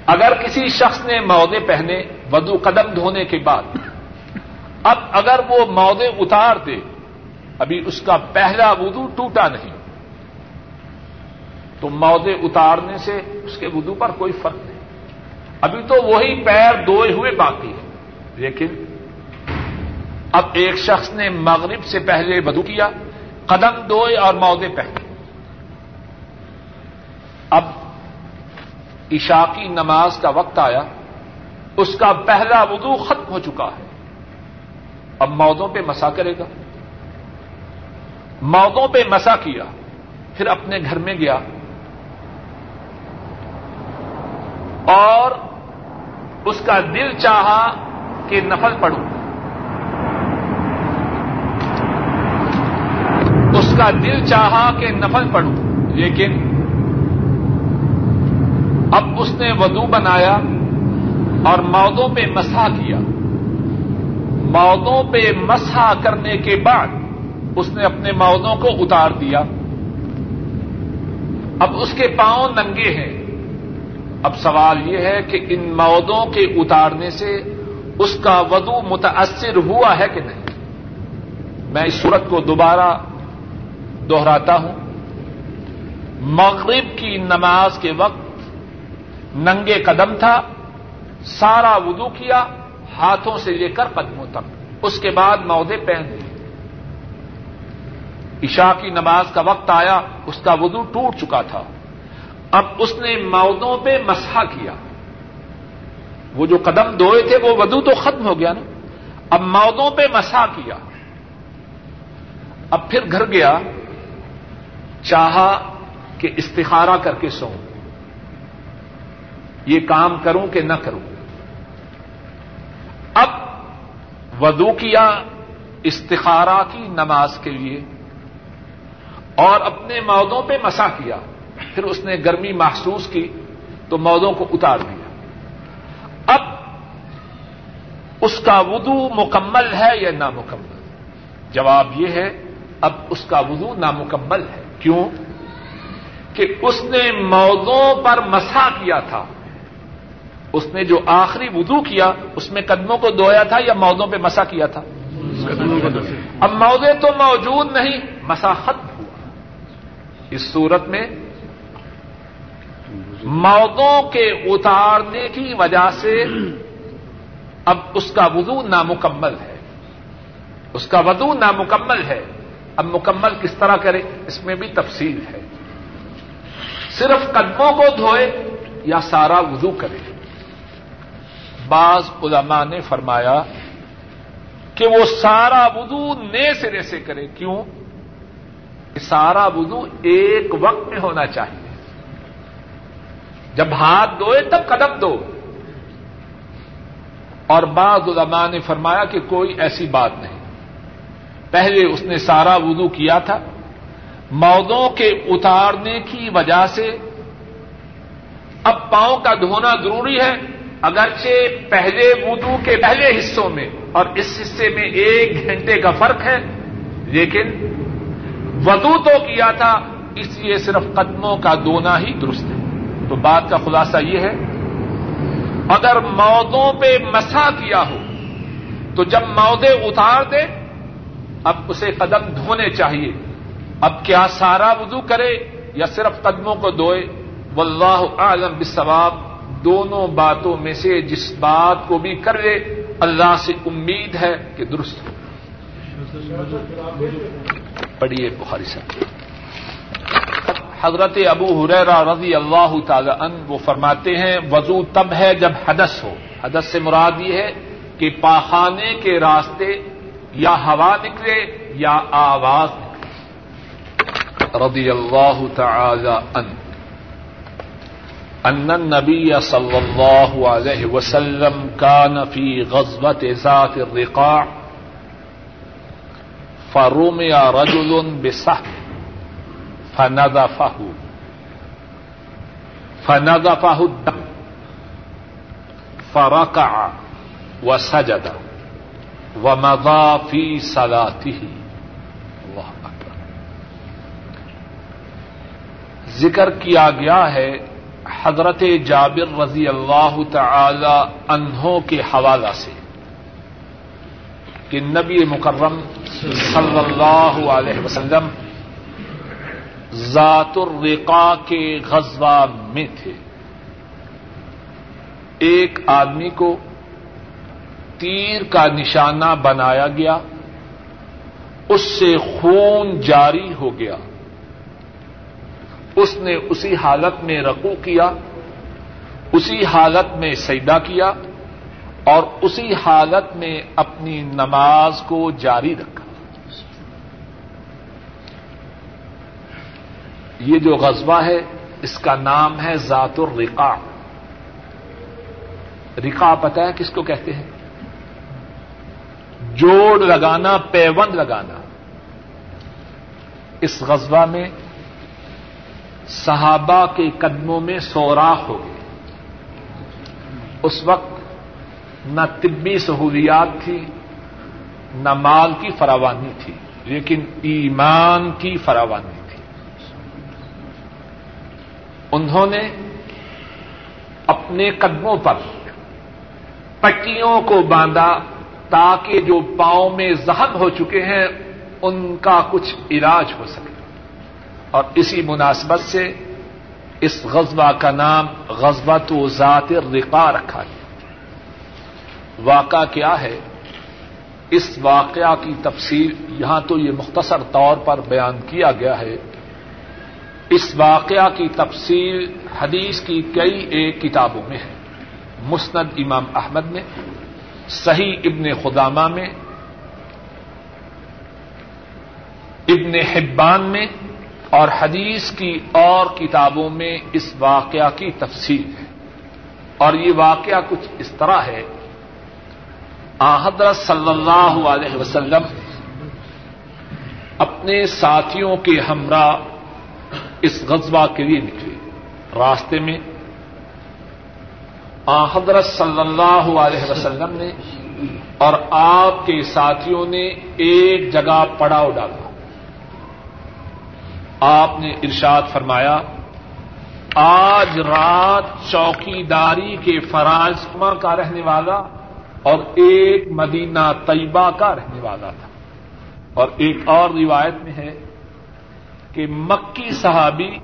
اگر کسی شخص نے مودے پہنے ودو قدم دھونے کے بعد اب اگر وہ مودے اتار دے ابھی اس کا پہلا ودو ٹوٹا نہیں تو مودے اتارنے سے اس کے ودو پر کوئی فرق نہیں۔ ابھی تو وہی پیر دوئے ہوئے باقی ہے لیکن اب ایک شخص نے مغرب سے پہلے ودو کیا قدم دوئے اور مودے پہنے۔ اب عشاء کی نماز کا وقت آیا، اس کا پہلا وضو ختم ہو چکا ہے۔ اب مودوں پہ مسا کرے گا۔ مودوں پہ مسا کیا، پھر اپنے گھر میں گیا۔ اور اس کا دل چاہا کہ نفل پڑوں اس کا دل چاہا کہ نفل پڑوں لیکن اب اس نے ودو بنایا اور مودوں پہ مسا کیا۔ مودوں پہ مسا کرنے کے بعد اس نے اپنے مودوں کو اتار دیا۔ اب اس کے پاؤں ننگے ہیں۔ اب سوال یہ ہے کہ ان مودوں کے اتارنے سے اس کا ودو متاثر ہوا ہے کہ نہیں؟ میں اس صورت کو دوبارہ دوہراتا ہوں۔ مغرب کی نماز کے وقت ننگے قدم تھا، سارا وضو کیا، ہاتھوں سے لے کر قدموں تک۔ اس کے بعد مودے پہن لیے۔ عشاء کی نماز کا وقت آیا، اس کا وضو ٹوٹ چکا تھا۔ اب اس نے مودوں پہ مسحا کیا۔ وہ جو قدم دھوئے تھے، وہ ودو تو ختم ہو گیا نا۔ اب مودوں پہ مسا کیا۔ اب پھر گھر گیا، چاہا کہ استخارہ کر کے سو یہ کام کروں کہ نہ کروں۔ اب ودو کیا استخارہ کی نماز کے لیے اور اپنے مودوں پہ مسا کیا، پھر اس نے گرمی محسوس کی تو مودوں کو اتار دیا۔ اب اس کا وضو مکمل ہے یا نامکمل؟ جواب یہ ہے، اب اس کا وضو نامکمل ہے۔ کیوں؟ کہ اس نے مودوں پر مسا کیا تھا۔ اس نے جو آخری وضو کیا اس میں قدموں کو دھویا تھا یا مودوں پہ مسا کیا تھا؟ اب مودے تو موجود نہیں مسا ختم ہوا۔ اس صورت میں مودوں کے اتارنے کی وجہ سے اب اس کا وضو نامکمل ہے۔ اس کا وضو نامکمل ہے۔ اب مکمل کس طرح کرے؟ اس میں بھی تفصیل ہے۔ صرف قدموں کو دھوئے یا سارا وضو کرے؟ بعض علماء نے فرمایا کہ وہ سارا وضو نئے سرے سے کرے، کیوں؟ سارا وضو ایک وقت میں ہونا چاہیے۔ جب ہاتھ دھوئے تب قدم دو اور بعض علماء نے فرمایا کہ کوئی ایسی بات نہیں۔ پہلے اس نے سارا وضو کیا تھا۔ مودوں کے اتارنے کی وجہ سے اب پاؤں کا دھونا ضروری ہے۔ اگرچہ پہلے وضو کے پہلے حصوں میں اور اس حصے میں ایک گھنٹے کا فرق ہے، لیکن وضو تو کیا تھا، اس لیے صرف قدموں کا دونا ہی درست ہے۔ تو بات کا خلاصہ یہ ہے، اگر مودوں پہ مسا کیا ہو، تو جب مودے اتار دے اب اسے قدم دھونے چاہیے۔ اب کیا سارا وضو کرے یا صرف قدموں کو دھوئے واللہ اعلم بالثواب دونوں باتوں میں سے جس بات کو بھی کر لے اللہ سے امید ہے کہ درست ہو۔ پڑھیے بخاری صاحب۔ حضرت ابو حریرا رضی اللہ تعالی ان وہ فرماتے ہیں، وضو تب ہے جب حدث ہو۔ حدث سے مراد یہ ہے کہ پاخانے کے راستے یا ہوا نکلے یا آواز نکلے۔ رضی اللہ تعالی ان ان النبي صلى الله عليه وسلم كان في غزوة ذات الرقاع فرمي رجل بسهم فنظفه فنظفه الدم. فركع وسجد ومضى في صلاته. اللہ اکبر ذکر کیا گیا ہے حضرت جابر رضی اللہ تعالی انہوں کے حوالہ سے کہ نبی مکرم صلی اللہ علیہ وسلم ذات الرقا کے غزوہ میں تھے۔ ایک آدمی کو تیر کا نشانہ بنایا گیا، اس سے خون جاری ہو گیا۔ اس نے اسی حالت میں رقو کیا، اسی حالت میں سیدا کیا، اور اسی حالت میں اپنی نماز کو جاری رکھا۔ یہ جو غزوہ ہے، اس کا نام ہے ذات الرقا رقا پتہ ہے کس کو کہتے ہیں؟ جوڑ لگانا، پیوند لگانا۔ اس غزوہ میں صحابہ کے قدموں میں سوراخ ہو گئے۔ اس وقت نہ طبی سہولیات تھی، نہ مال کی فراوانی تھی، لیکن ایمان کی فراوانی تھی۔ انہوں نے اپنے قدموں پر پٹیوں کو باندھا تاکہ جو پاؤں میں زخم ہو چکے ہیں، ان کا کچھ علاج ہو سکے۔ اور اسی مناسبت سے اس غزبہ کا نام غزبہ تو ذات رقا رکھا گیا۔ واقعہ کیا ہے؟ اس واقعہ کی تفصیل یہاں تو یہ مختصر طور پر بیان کیا گیا ہے۔ اس واقعہ کی تفصیل حدیث کی کئی ایک کتابوں میں ہے۔ مسند امام احمد میں، صحیح ابن خدامہ میں، ابن حبان میں اور حدیث کی اور کتابوں میں اس واقعہ کی تفصیل ہے۔ اور یہ واقعہ کچھ اس طرح ہے۔ حضرت صلی اللہ علیہ وسلم اپنے ساتھیوں کے ہمراہ اس غزوہ کے لیے نکلے راستے میں۔ حضرت صلی اللہ علیہ وسلم نے اور آپ کے ساتھیوں نے ایک جگہ پڑاؤ ڈالا۔ آپ نے ارشاد فرمایا، آج رات چوکی داری کے فراز کا رہنے والا اور ایک مدینہ طیبہ کا رہنے والا تھا۔ اور ایک اور روایت میں ہے کہ مکی صحابی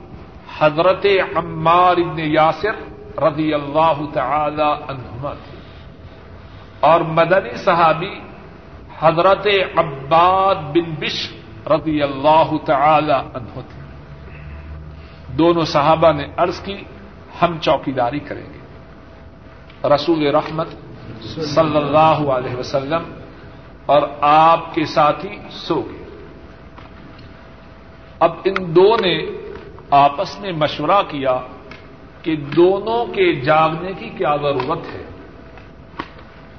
حضرت عمار ابن یاسر رضی اللہ تعالی عنہما تھے۔ اور مدنی صحابی حضرت عباد بن بش رضی اللہ تعالی عنہ تھے دونوں صحابہ نے عرض کی، ہم چوکیداری کریں گے۔ رسول رحمت صلی اللہ علیہ وسلم اور آپ کے ساتھی سو گئے۔ اب ان دو نے آپس میں مشورہ کیا کہ دونوں کے جاگنے کی کیا ضرورت ہے۔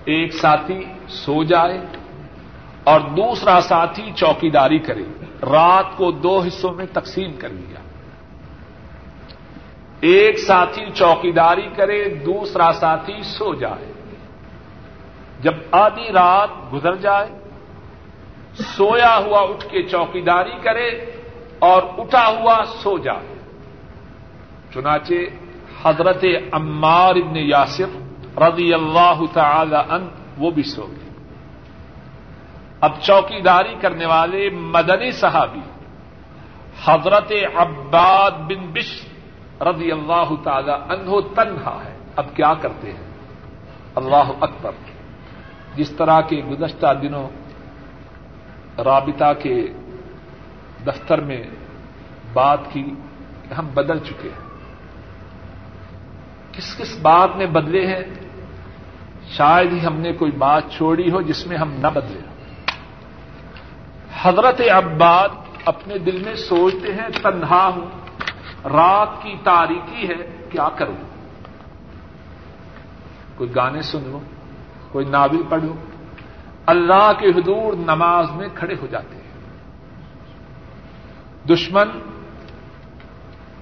ایک ساتھی سو جائے اور دوسرا ساتھی چوکیداری کرے۔ رات کو دو حصوں میں تقسیم کر لیا۔ ایک ساتھی چوکیداری کرے، دوسرا ساتھی سو جائے۔ جب آدھی رات گزر جائے، سویا ہوا اٹھ کے چوکیداری کرے اور اٹھا ہوا سو جائے۔ چنانچہ حضرت عمار ابن یاسر رضی اللہ تعالی ان وہ بھی سو گئے۔ اب چوکیداری کرنے والے مدنی صحابی، حضرت عباد بن بش رضی اللہ تعالی انہو تنہا ہے۔ اب کیا کرتے ہیں؟ اللہ اکبر۔ جس طرح کے گزشتہ دنوں رابطہ کے دفتر میں بات کی ہم بدل چکے ہیں۔ کس کس بات میں بدلے ہیں؟ شاید ہی ہم نے کوئی بات چھوڑی ہو جس میں ہم نہ بدلے۔ حضرت عباد اپنے دل میں سوچتے ہیں، تنہا ہوں۔ رات کی تاریخی ہے، کیا کروں؟ کوئی گانے سن لو کوئی ناول پڑھ لو اللہ کے حضور نماز میں کھڑے ہو جاتے ہیں۔ دشمن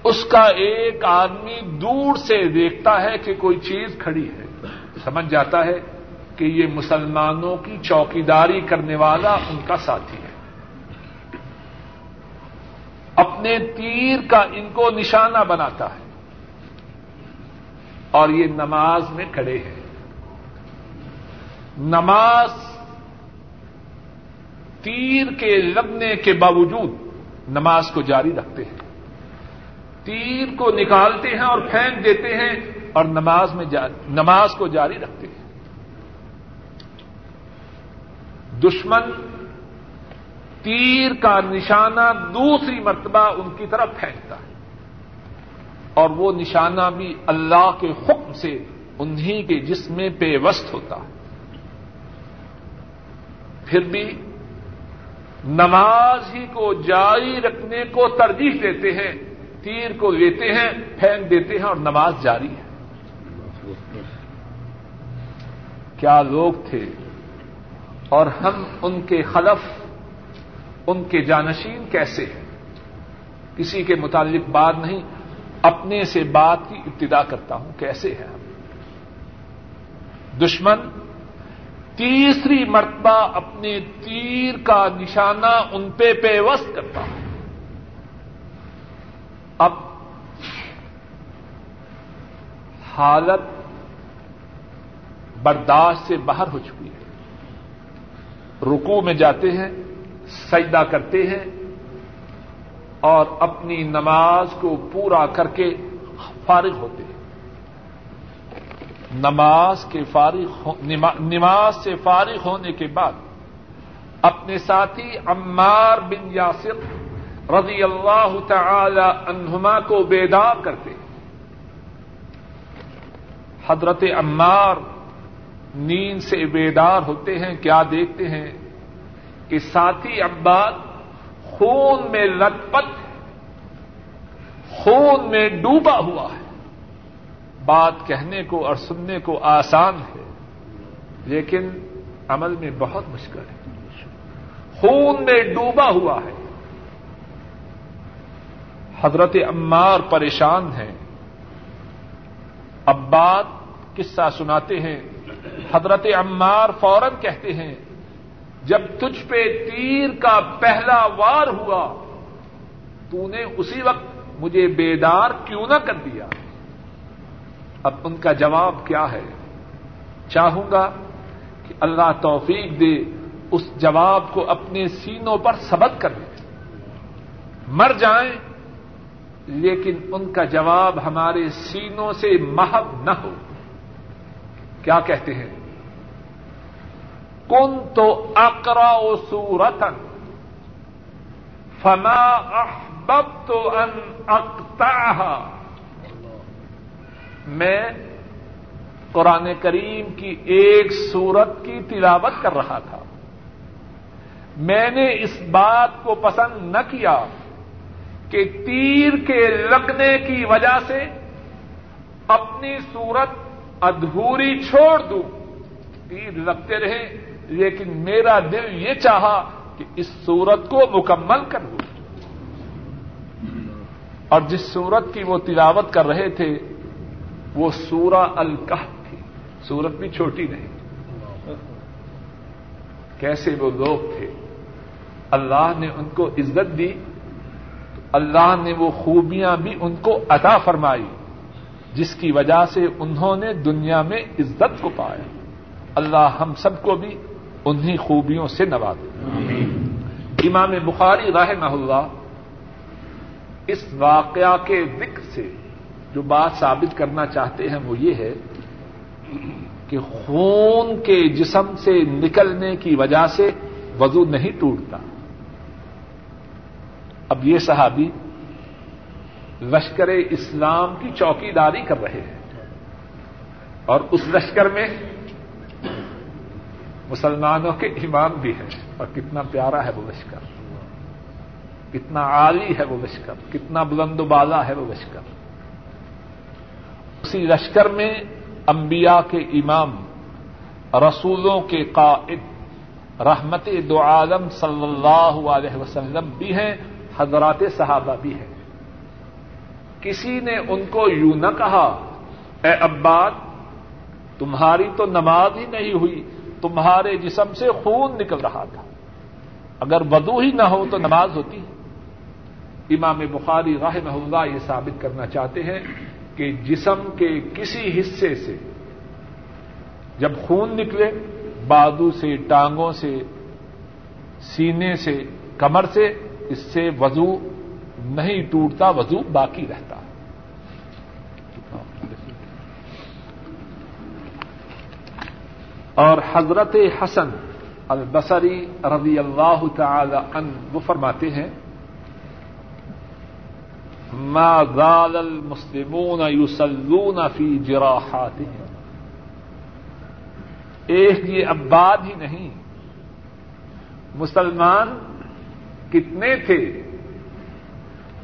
اس کا ایک آدمی دور سے دیکھتا ہے کہ کوئی چیز کھڑی ہے۔ سمجھ جاتا ہے کہ یہ مسلمانوں کی چوکیداری کرنے والا ان کا ساتھی ہے۔ اپنے تیر کا ان کو نشانہ بناتا ہے اور یہ نماز میں کھڑے ہیں۔ نماز تیر کے لگنے کے باوجود نماز کو جاری رکھتے ہیں۔ تیر کو نکالتے ہیں اور پھینک دیتے ہیں اور نماز میں نماز کو جاری رکھتے ہیں۔ دشمن تیر کا نشانہ دوسری مرتبہ ان کی طرف پھینکتا ہے۔ اور وہ نشانہ بھی اللہ کے حکم سے انہیں کے جسم میں پیوست ہوتا ہے۔ پھر بھی نماز ہی کو جاری رکھنے کو ترجیح دیتے ہیں، تیر کو لیتے ہیں، پھینک دیتے ہیں اور نماز جاری ہے۔ کیا لوگ تھے اور ہم ان کے خلف ان کے جانشین کیسے ہیں؟ کسی کے متعلق بات نہیں، اپنے سے بات کی ابتدا کرتا ہوں، کیسے ہیں دشمن، تیسری مرتبہ اپنے تیر کا نشانہ ان پہ پیوست کرتا ہوں۔ اب حالت برداشت سے باہر ہو چکی ہے۔ رکو میں جاتے ہیں سجدہ کرتے ہیں اور اپنی نماز کو پورا کر کے فارغ ہوتے ہیں۔ نماز کے فارغ نماز سے فارغ ہونے کے بعد اپنے ساتھی عمار بن یاسر رضی اللہ تعالی عنہما کو بیدار کرتے حضرت عمار نیند سے بیدار ہوتے ہیں، کیا دیکھتے ہیں؟ کہ ساتھی عباد خون میں لت پت خون میں ڈوبا ہوا ہے۔ بات کہنے کو اور سننے کو آسان ہے، لیکن عمل میں بہت مشکل ہے۔ خون میں ڈوبا ہوا ہے۔ حضرت عمار پریشان ہیں۔ اب بات قصہ سناتے ہیں۔ حضرت عمار فوراً کہتے ہیں جب تجھ پہ تیر کا پہلا وار ہوا، تو نے اسی وقت مجھے بیدار کیوں نہ کر دیا؟ اب ان کا جواب کیا ہے؟ چاہوں گا کہ اللہ توفیق دے اس جواب کو اپنے سینوں پر سبق کر دے مر جائیں، لیکن ان کا جواب ہمارے سینوں سے محب نہ ہو۔ کیا کہتے ہیں؟ کن تو اکرا سورتن فما احبب تو ان اکتا میں قرآن کریم کی ایک سورت کی تلاوت کر رہا تھا۔ میں نے اس بات کو پسند نہ کیا کہ تیر کے لگنے کی وجہ سے اپنی سورت ادھوری چھوڑ دوں۔ تیر لگتے رہے لیکن میرا دل یہ چاہا کہ اس سورت کو مکمل کر دوں۔ اور جس سورت کی وہ تلاوت کر رہے تھے، وہ سورہ الکہ تھی۔ سورت بھی چھوٹی نہیں۔ کیسے وہ لوگ تھے۔ اللہ نے ان کو عزت دی۔ اللہ نے وہ خوبیاں بھی ان کو عطا فرمائی، جس کی وجہ سے انہوں نے دنیا میں عزت کو پایا۔ اللہ ہم سب کو بھی انہی خوبیوں سے نوازے۔ امام بخاری راہ اللہ اس واقعہ کے ذکر سے جو بات ثابت کرنا چاہتے ہیں وہ یہ ہے کہ خون کے جسم سے نکلنے کی وجہ سے وضو نہیں ٹوٹتا۔ اب یہ صحابی لشکر اسلام کی چوکی داری کر رہے ہیں اور اس لشکر میں مسلمانوں کے امام بھی ہیں اور کتنا پیارا ہے وہ لشکر۔ کتنا عالی ہے وہ لشکر۔ کتنا بلند و بالا ہے وہ لشکر۔ اسی لشکر میں انبیاء کے امام، رسولوں کے قائد، رحمت دو عالم صلی اللہ علیہ وسلم بھی ہیں، حضرات صحابہ بھی ہیں۔ کسی نے ان کو یوں نہ کہا، اے عباد، تمہاری تو نماز ہی نہیں ہوئی تمہارے جسم سے خون نکل رہا تھا۔ اگر ودو ہی نہ ہو تو نماز ہوتی امام بخاری راہ اللہ یہ ثابت کرنا چاہتے ہیں کہ جسم کے کسی حصے سے جب خون نکلے بادو سے، ٹانگوں سے، سینے سے، کمر سے، اس سے وضو نہیں ٹوٹتا، وضو باقی رہتا۔ اور حضرت حسن البصری رضی اللہ تعالی عنہ وہ فرماتے ہیں، ما زال المسلمون یسلون فی جراحاتهم. ایک یہ اباد ہی نہیں، مسلمان کتنے تھے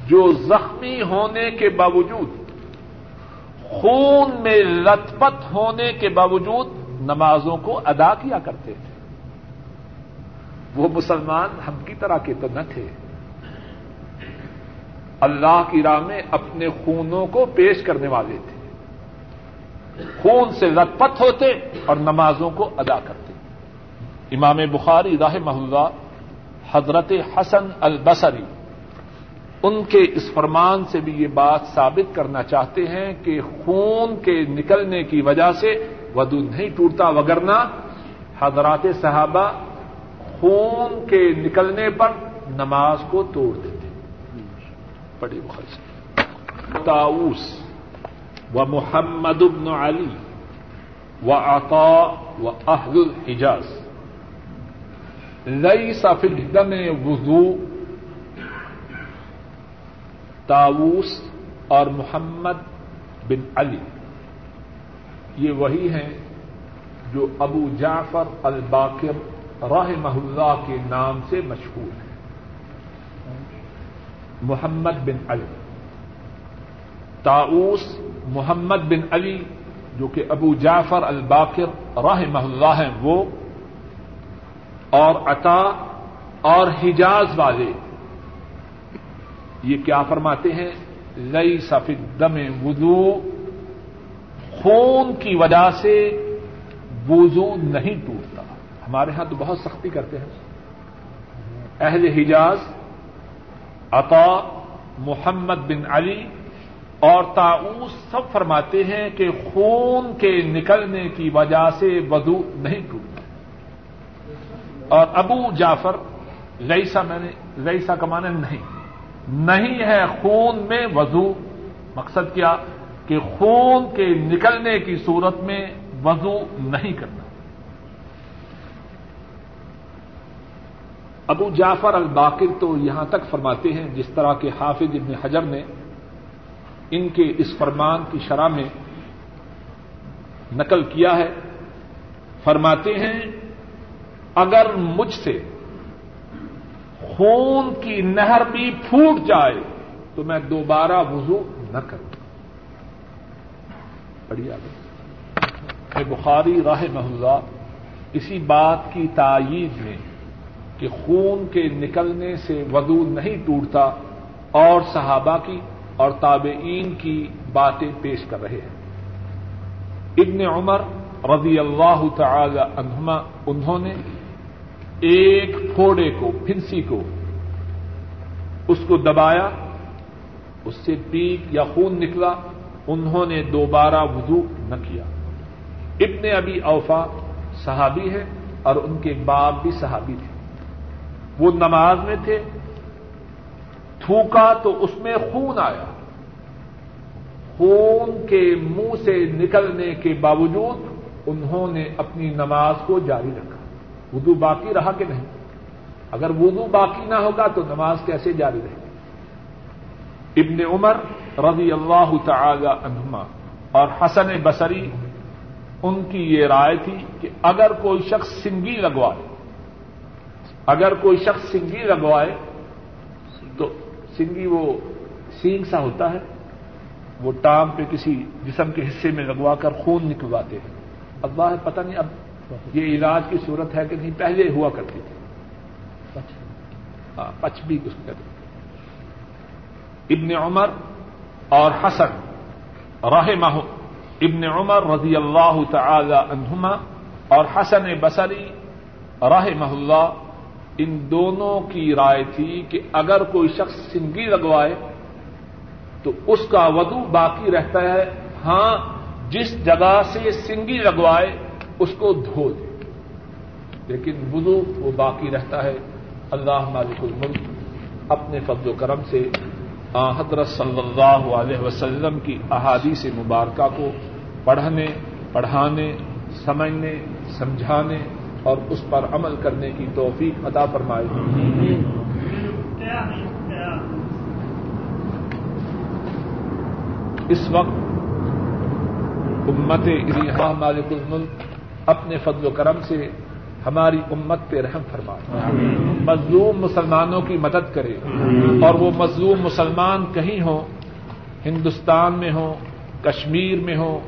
جو زخمی ہونے کے باوجود، خون میں لت پت ہونے کے باوجود نمازوں کو ادا کیا کرتے تھے۔ وہ مسلمان ہم کی طرح کے تو نہ تھے۔ اللہ کی راہ میں اپنے خونوں کو پیش کرنے والے تھے۔ خون سے لت پت ہوتے اور نمازوں کو ادا کرتے۔ امام بخاری راہ محلہ حضرت حسن البصری، ان کے اس فرمان سے بھی یہ بات ثابت کرنا چاہتے ہیں کہ خون کے نکلنے کی وجہ سے ودو نہیں ٹوٹتا وگرنا حضرات صحابہ خون کے نکلنے پر نماز کو توڑ دیتے بڑی بخش تاؤس و محمد ابن علی و عطا و اہل الحجاز۔ لئی سفل دم وضو۔ تاؤس اور محمد بن علی۔ یہ وہی ہیں جو ابو جعفر الباقر راہ اللہ کے نام سے مشہور ہیں۔ محمد بن علی۔ تاؤس محمد بن علی جو کہ ابو جعفر الباقر راہ اللہ ہیں وہ، اور عطا اور حجاز والے۔ یہ کیا فرماتے ہیں؟ لئی سفید دم وضو خون کی وجہ سے وضو نہیں ٹوٹتا۔ ہمارے ہاں تو بہت سختی کرتے ہیں۔ اہل حجاز، عطا، محمد بن علی اور تاؤس سب فرماتے ہیں کہ خون کے نکلنے کی وجہ سے وضو نہیں ٹوٹتا۔ اور ابو جعفر ریسا میں نے ریسا کمانے نہیں۔ نہیں ہے خون میں وضو۔ مقصد کیا؟ کہ خون کے نکلنے کی صورت میں وضو نہیں کرنا۔ ابو جعفر الباقر تو یہاں تک فرماتے ہیں، جس طرح کے حافظ ابن حجر نے ان کے اس فرمان کی شرح میں نقل کیا ہے، فرماتے ہیں، اگر مجھ سے خون کی نہر بھی پھوٹ جائے تو میں دوبارہ وضو نہ کروں۔ بڑھیا بخاری راہ محلہ اسی بات کی تائید میں کہ خون کے نکلنے سے وضو نہیں ٹوٹتا اور صحابہ کی اور تابعین کی باتیں پیش کر رہے ہیں۔ ابن عمر رضی اللہ تعالی عنہما، انہوں نے ایک پھوڑے کو، پھنسی کو، اس کو دبایا، اس سے پیک یا خون نکلا انہوں نے دوبارہ وضو نہ کیا۔ ابن ابی اوفا صحابی ہے اور ان کے باپ بھی صحابی تھے۔ وہ نماز میں تھے۔ تھوکا تو اس میں خون آیا۔ خون کے منہ سے نکلنے کے باوجود انہوں نے اپنی نماز کو جاری رکھا۔ وضو باقی رہا کہ نہیں؟ اگر وضو باقی نہ ہوگا تو نماز کیسے جاری رہے گی؟ ابن عمر رضی اللہ تعالی عنہما اور حسن بصری ان کی یہ رائے تھی کہ اگر کوئی شخص سنگی لگوائے اگر کوئی شخص سنگی لگوائے تو سنگی وہ سینگ سا ہوتا ہے وہ ٹام پہ کسی جسم کے حصے میں لگوا کر خون نکلواتے ہیں۔ اللہ پتہ نہیں اب یہ علاج کی صورت ہے کہ نہیں پہلے ہوا کرتی تھی۔ ہاں پچ بھی اس کہتے ابن عمر اور حسن راہ ابن عمر رضی اللہ تعالی عنہما اور حسن بصری راہ اللہ ان دونوں کی رائے تھی کہ اگر کوئی شخص سنگی لگوائے تو اس کا ودو باقی رہتا ہے۔ ہاں جس جگہ سے سنگی لگوائے اس کو دھو دے۔ لیکن وضو وہ باقی رہتا ہے۔ اللہ مالک الملک اپنے فضل و کرم سے حضرت صلی اللہ علیہ وسلم کی احادیث مبارکہ کو پڑھنے، پڑھانے، سمجھنے، سمجھانے اور اس پر عمل کرنے کی توفیق عطا فرمائے۔ اس وقت امت مالک الملک اپنے فضل و کرم سے ہماری امت پہ رحم فرمائے مظلوم مسلمانوں کی مدد کرے۔ اور وہ مظلوم مسلمان کہیں ہوں، ہندوستان میں ہوں، کشمیر میں ہوں،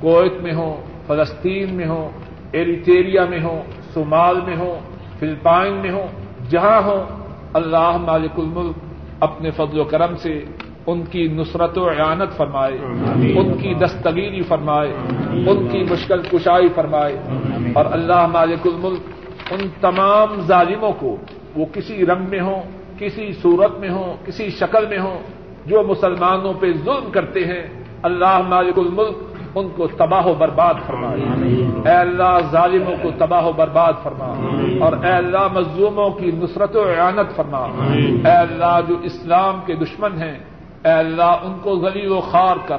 کویت میں ہوں، فلسطین میں ہوں، ایریٹیریا میں ہوں، صومال میں ہوں، فلپائن میں ہوں، جہاں ہوں، اللہ مالک الملک اپنے فضل و کرم سے ان کی نصرت و اعانت فرمائے ان کی دستگیری فرمائے ان کی مشکل کشائی فرمائے۔ اور اللہ مالک الملک ان تمام ظالموں کو وہ کسی رنگ میں ہوں کسی صورت میں ہوں کسی شکل میں ہوں جو مسلمانوں پہ ظلم کرتے ہیں اللہ مالک الملک ان کو تباہ و برباد فرمائے۔ اے اللہ ظالموں کو تباہ و برباد فرما۔ اور اے اللہ مظلوموں کی نصرت و اعانت فرما۔ اے اللہ جو اسلام کے دشمن ہیں اے اللہ، ان کو غلی و خار کر۔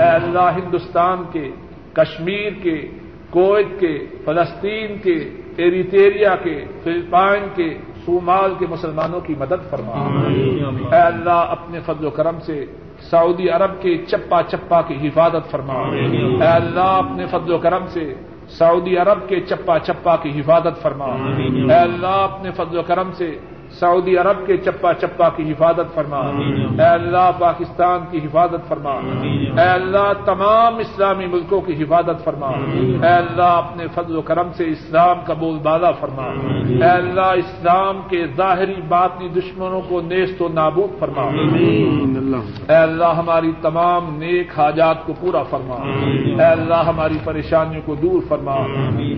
اے اللہ، ہندوستان کے، کشمیر کے، کویت کے، فلسطین کے ایریٹیریا کے، فلپائن کے، صومال کے مسلمانوں کی مدد فرما۔ اے اللہ، اپنے فضل و کرم سے سعودی عرب کے چپا چپا کی حفاظت فرما۔ اے اللہ، اپنے فضل و کرم سے سعودی عرب کے چپا چپا کی حفاظت فرما۔ اے اللہ، اپنے فضل و کرم سے سعودی عرب کے چپا چپا کی حفاظت فرما۔ اے اللہ پاکستان کی حفاظت فرما۔ اے اللہ تمام اسلامی ملکوں کی حفاظت فرما۔ اے اللہ اپنے فضل و کرم سے اسلام کا بول بالا فرما۔ اے اللہ اسلام کے ظاہری باطنی دشمنوں کو نیست و نابود فرما۔ اے اللہ ہماری تمام نیک حاجات کو پورا فرما۔ اے اللہ ہماری پریشانیوں کو دور فرما۔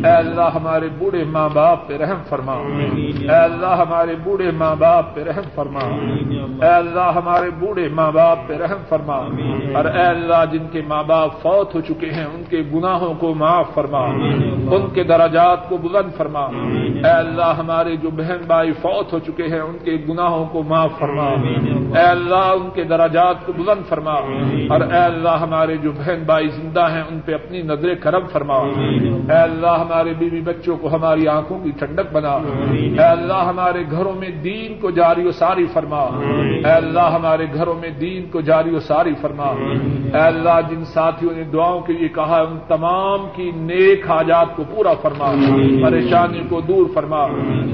اے اللہ ہمارے بوڑھے ماں باپ پہ رحم فرما۔ اے اللہ ہمارے بوڑھے ماں باپ پہ رحم فرما۔ اے اللہ، ہمارے بوڑھے ماں باپ پہ رحم فرما۔ اور اے اللہ، جن کے ماں باپ فوت ہو چکے ہیں، ان کے گناہوں کو معاف فرما۔ ان کے دراجات کو بلند فرما۔ اے اللہ، ہمارے جو بہن بھائی فوت ہو چکے ہیں، ان کے گناہوں کو معاف فرما۔ اے اللہ، ان کے دراجات کو بلند فرما۔ اور اے اللہ، ہمارے جو بہن بھائی زندہ ہیں، ان پہ اپنی نظر کرم فرما۔ اے اللہ، ہمارے بیوی بچوں کو ہماری آنکھوں کی ٹھنڈک بنا۔ اے اللہ، ہمارے گھروں میں دین کو جاری و ساری فرما۔ اے اللہ ہمارے گھروں میں دین کو جاری و ساری فرما۔ اے اللہ جن ساتھیوں نے دعاؤں کے لیے کہا ان تمام کی نیک حاجات کو پورا فرما۔ پریشانی کو دور فرما۔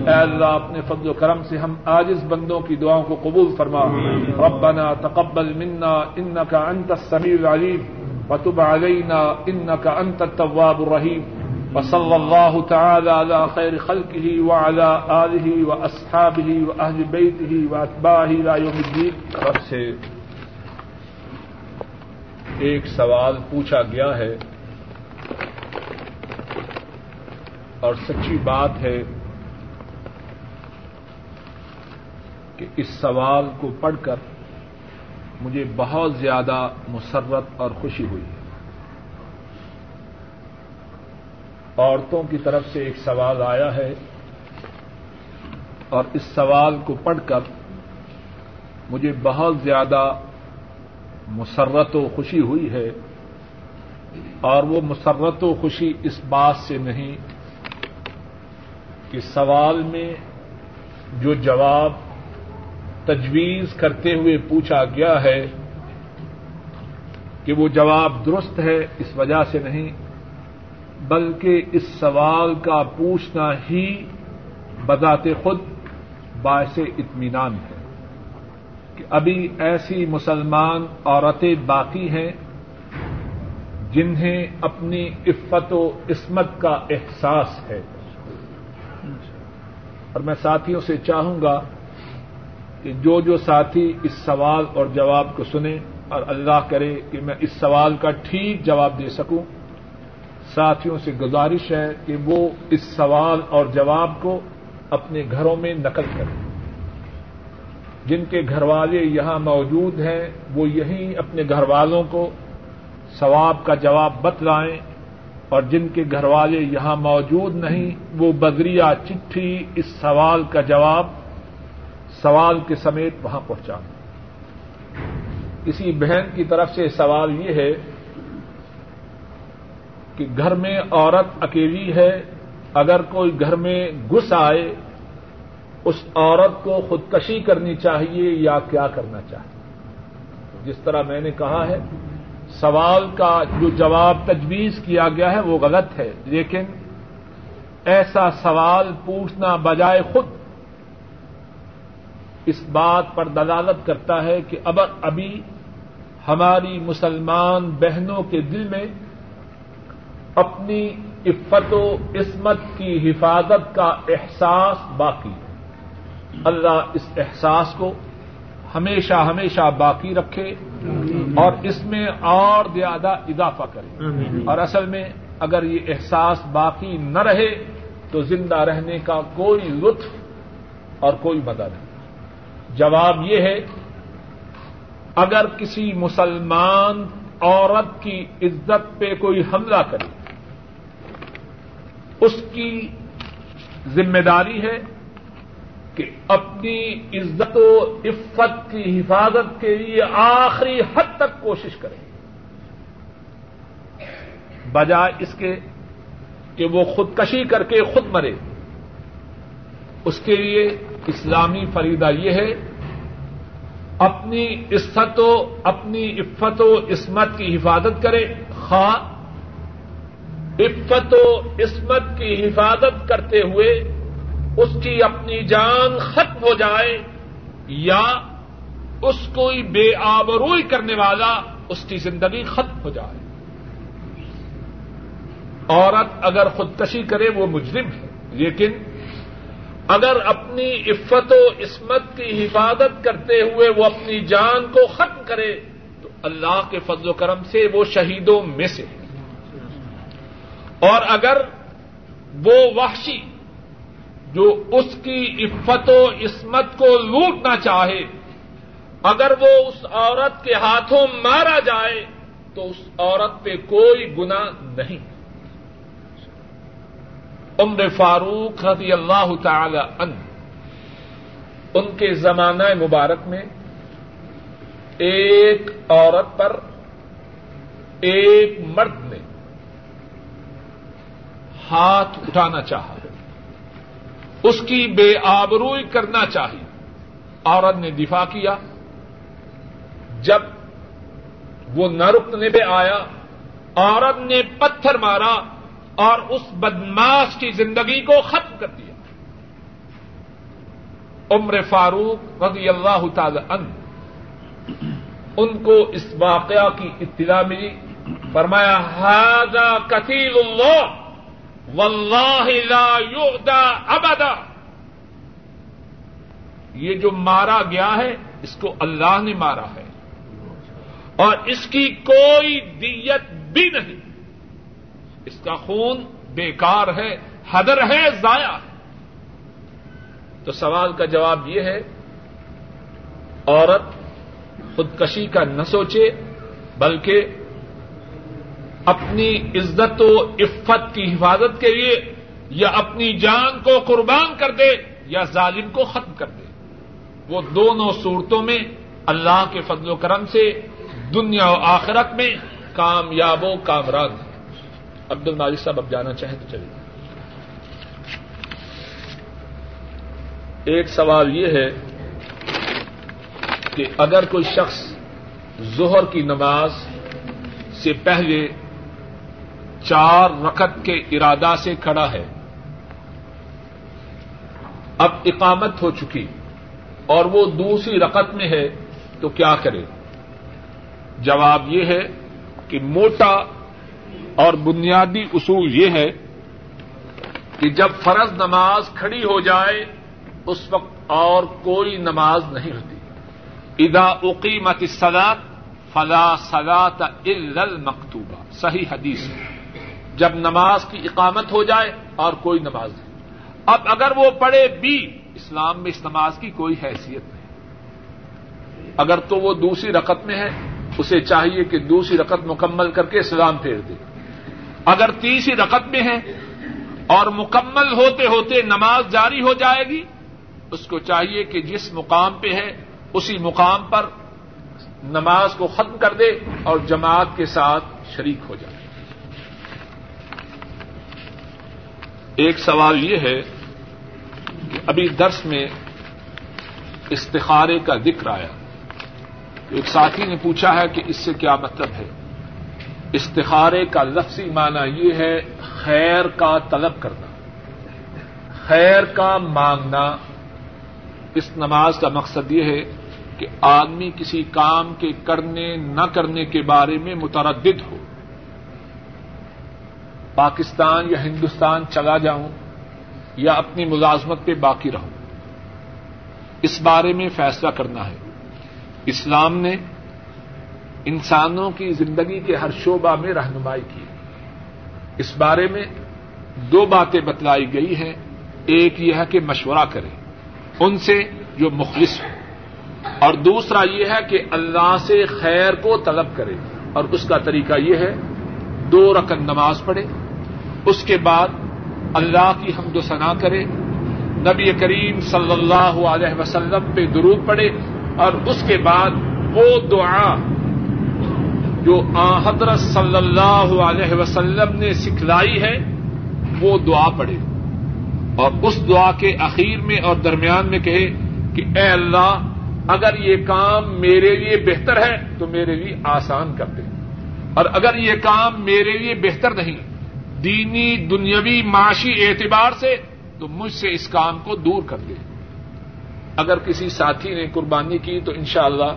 اے اللہ اپنے فضل و کرم سے ہم عاجز بندوں کی دعاؤں کو قبول فرما۔ ربنا تقبل منا انك انت السميع العليم وتب علينا انك انت التواب الرحيم وصلى الله تعالى على خير خلقه وعلى آله وأصحابه وأهل بيته وأتباعه إلى يوم الدين. طرف سے ایک سوال پوچھا گیا ہے اور سچی بات ہے کہ اس سوال کو پڑھ کر مجھے بہت زیادہ مسرت اور خوشی ہوئی ہے۔ عورتوں کی طرف سے ایک سوال آیا ہے اور اس سوال کو پڑھ کر مجھے بہت زیادہ مسرت و خوشی ہوئی ہے اور وہ مسرت و خوشی اس بات سے نہیں کہ سوال میں جو جواب تجویز کرتے ہوئے پوچھا گیا ہے کہ وہ جواب درست ہے اس وجہ سے نہیں بلکہ اس سوال کا پوچھنا ہی بذات خود باعث اطمینان ہے کہ ابھی ایسی مسلمان عورتیں باقی ہیں جنہیں اپنی عفت و عصمت کا احساس ہے۔ اور میں ساتھیوں سے چاہوں گا کہ جو جو ساتھی اس سوال اور جواب کو سنیں اور اللہ کرے کہ میں اس سوال کا ٹھیک جواب دے سکوں۔ ساتھیوں سے گزارش ہے کہ وہ اس سوال اور جواب کو اپنے گھروں میں نقل کریں۔ جن کے گھر والے یہاں موجود ہیں، وہ یہیں اپنے گھر والوں کو ثواب کا جواب بتلائیں اور جن کے گھر والے یہاں موجود نہیں، وہ بدریہ چٹھی اس سوال کا جواب سوال کے سمیت وہاں پہنچائیں کسی بہن کی طرف سے سوال یہ ہے کہ گھر میں عورت اکیلی ہے، اگر کوئی گھر میں گھس آئے، اس عورت کو خودکشی کرنی چاہیے یا کیا کرنا چاہیے؟ جس طرح میں نے کہا ہے، سوال کا جو جواب تجویز کیا گیا ہے، وہ غلط ہے۔ لیکن ایسا سوال پوچھنا بجائے خود اس بات پر دلالت کرتا ہے کہ اب ابھی ہماری مسلمان بہنوں کے دل میں اپنی عفت و عصمت کی حفاظت کا احساس باقی ہے۔ اللہ اس احساس کو ہمیشہ ہمیشہ باقی رکھے اور اس میں اور زیادہ اضافہ کرے۔ اور اصل میں اگر یہ احساس باقی نہ رہے تو زندہ رہنے کا کوئی لطف اور کوئی مدد نہیں۔ جواب یہ ہے اگر کسی مسلمان عورت کی عزت پہ کوئی حملہ کرے اس کی ذمہ داری ہے کہ اپنی عزت و عفت کی حفاظت کے لیے آخری حد تک کوشش کرے۔ بجائے اس کے کہ وہ خودکشی کر کے خود مرے۔ اس کے لیے اسلامی فریدہ یہ ہے، اپنی عزت و اپنی عفت و عصمت کی حفاظت کرے۔ خواہ عفت و عصمت کی حفاظت کرتے ہوئے اس کی اپنی جان ختم ہو جائے یا اس کوئی بے آبروئی کرنے والا اس کی زندگی ختم ہو جائے۔ عورت اگر خودکشی کرے وہ مجرم ہے، لیکن اگر اپنی عفت و عصمت کی حفاظت کرتے ہوئے وہ اپنی جان کو ختم کرے تو اللہ کے فضل و کرم سے وہ شہیدوں میں سے اور اگر وہ وحشی جو اس کی عفت و عصمت کو لوٹنا چاہے، اگر وہ اس عورت کے ہاتھوں مارا جائے، تو اس عورت پہ کوئی گنا نہیں۔ عمر فاروق رضی اللہ تعالی ان ان کے زمانہ مبارک میں ایک عورت پر ایک مرد نے ہاتھ اٹھانا چاہا۔ اس کی بے آبروئی کرنا چاہی۔ عورت نے دفاع کیا۔ جب وہ نہ رکنے پہ آیا، عورت نے پتھر مارا اور اس بدماش کی زندگی کو ختم کر دیا۔ عمر فاروق رضی اللہ تعالی ان ان کو اس واقعہ کی اطلاع ملی۔ فرمایا ہاضا کثیر اللہ! واللہ لا یعدا ابدا۔ یہ جو مارا گیا ہے، اس کو اللہ نے مارا ہے۔ اور اس کی کوئی دیت بھی نہیں۔ اس کا خون بیکار ہے، حدر ہے، ضائع۔ ہے تو سوال کا جواب یہ ہے، عورت خودکشی کا نہ سوچے، بلکہ اپنی عزت و عفت کی حفاظت کے لیے یا اپنی جان کو قربان کر دے یا ظالم کو ختم کر دے۔ وہ دونوں صورتوں میں اللہ کے فضل و کرم سے دنیا و آخرت میں کامیاب و کامران عبد المالک صاحب، اب جانا چاہیں تو چلیے۔ ایک سوال یہ ہے کہ اگر کوئی شخص ظہر کی نماز سے پہلے چار رکت کے ارادہ سے کھڑا ہے۔ اب اقامت ہو چکی اور وہ دوسری رقط میں ہے تو کیا کرے؟ جواب یہ ہے کہ موٹا اور بنیادی اصول یہ ہے کہ جب فرض نماز کھڑی ہو جائے، اس وقت اور کوئی نماز نہیں ہوتی۔ ادا اقیمت سلاد فلا سلاط المکتوبہ۔ صحیح حدیث ہے۔ جب نماز کی اقامت ہو جائے اور کوئی نماز نہیں۔ اب اگر وہ پڑھے بھی، اسلام میں اس نماز کی کوئی حیثیت نہیں۔ اگر تو وہ دوسری رقط میں ہے، اسے چاہیے کہ دوسری رقط مکمل کر کے اسلام پھیر دے۔ اگر تیسری رقط میں ہے اور مکمل ہوتے ہوتے نماز جاری ہو جائے گی، اس کو چاہیے کہ جس مقام پہ ہے، اسی مقام پر نماز کو ختم کر دے اور جماعت کے ساتھ شریک ہو جائے۔ ایک سوال یہ ہے کہ ابھی درس میں استخارے کا ذکر آیا ایک ساتھی نے پوچھا ہے کہ اس سے کیا مطلب ہے؟ استخارے کا لفظی معنی یہ ہے خیر کا طلب کرنا۔ خیر کا مانگنا۔ اس نماز کا مقصد یہ ہے کہ آدمی کسی کام کے کرنے، نہ کرنے کے بارے میں متردد ہو۔ پاکستان یا ہندوستان چلا جاؤں یا اپنی ملازمت پہ باقی رہوں۔ اس بارے میں فیصلہ کرنا ہے۔ اسلام نے انسانوں کی زندگی کے ہر شعبہ میں رہنمائی کی۔ اس بارے میں دو باتیں بتلائی گئی ہیں۔ ایک یہ ہے کہ مشورہ کریں۔ ان سے جو مخلص ہو اور دوسرا یہ ہے کہ اللہ سے خیر کو طلب کرے اور اس کا طریقہ یہ ہے دو رقم نماز پڑھے، اس کے بعد اللہ کی حمد و ثنا کرے، نبی کریم صلی اللہ علیہ وسلم پہ درود پڑے اور اس کے بعد وہ دعا جو آ حضرت صلی اللہ علیہ وسلم نے سکھلائی ہے، وہ دعا پڑھے۔ اور اس دعا کے اخیر میں اور درمیان میں کہے کہ اے اللہ، اگر یہ کام میرے لیے بہتر ہے، تو میرے لیے آسان کر دے۔ اور اگر یہ کام میرے لیے بہتر نہیں، دینی، دنیاوی، معاشی اعتبار سے، تو مجھ سے اس کام کو دور کر دے۔ اگر کسی ساتھی نے قربانی کی، تو انشاءاللہ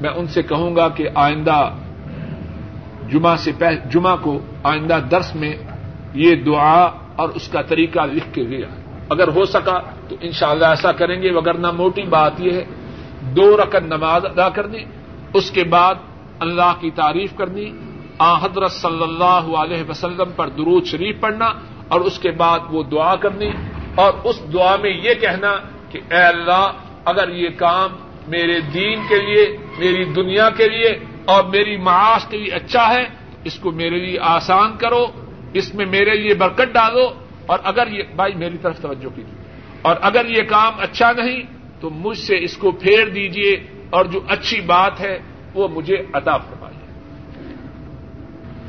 میں ان سے کہوں گا کہ آئندہ جمعہ سے پہ، جمعہ کو آئندہ درس میں یہ دعا اور اس کا طریقہ لکھ کے لیا اگر ہو سکا، تو انشاءاللہ ایسا کریں گے، وگرنہ موٹی بات یہ ہے، دو رقم نماز ادا کرنی اس کے بعد اللہ کی تعریف کرنی حضرت صلی اللہ علیہ وسلم پر درود شریف پڑھنا اور اس کے بعد وہ دعا کرنی اور اس دعا میں یہ کہنا کہ اے اللہ، اگر یہ کام میرے دین کے لیے، میری دنیا کے لیے اور میری معاش کے لیے اچھا ہے، اس کو میرے لیے آسان کرو، اس میں میرے لیے برکت ڈالو اور اگر یہ، بھائی میری طرف توجہ کیجیے۔ اور اگر یہ کام اچھا نہیں تو مجھ سے اس کو پھیر دیجیے اور جو اچھی بات ہے وہ مجھے عطا فرمائیے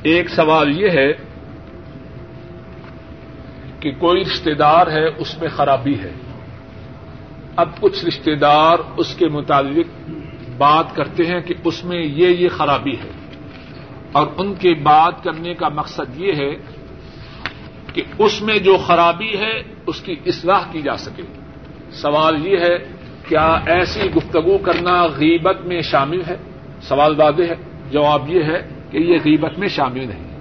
ایک سوال یہ ہے کہ کوئی رشتے دار ہے، اس میں خرابی ہے۔ اب کچھ رشتے دار اس کے متعلق بات کرتے ہیں کہ اس میں یہ یہ خرابی ہے۔ اور ان کے بات کرنے کا مقصد یہ ہے کہ اس میں جو خرابی ہے، اس کی اصلاح کی جا سکے۔ سوال یہ ہے، کیا ایسی گفتگو کرنا غیبت میں شامل ہے؟ سوال واضح ہے، جواب یہ ہے کہ یہ غیبت میں شامل نہیں۔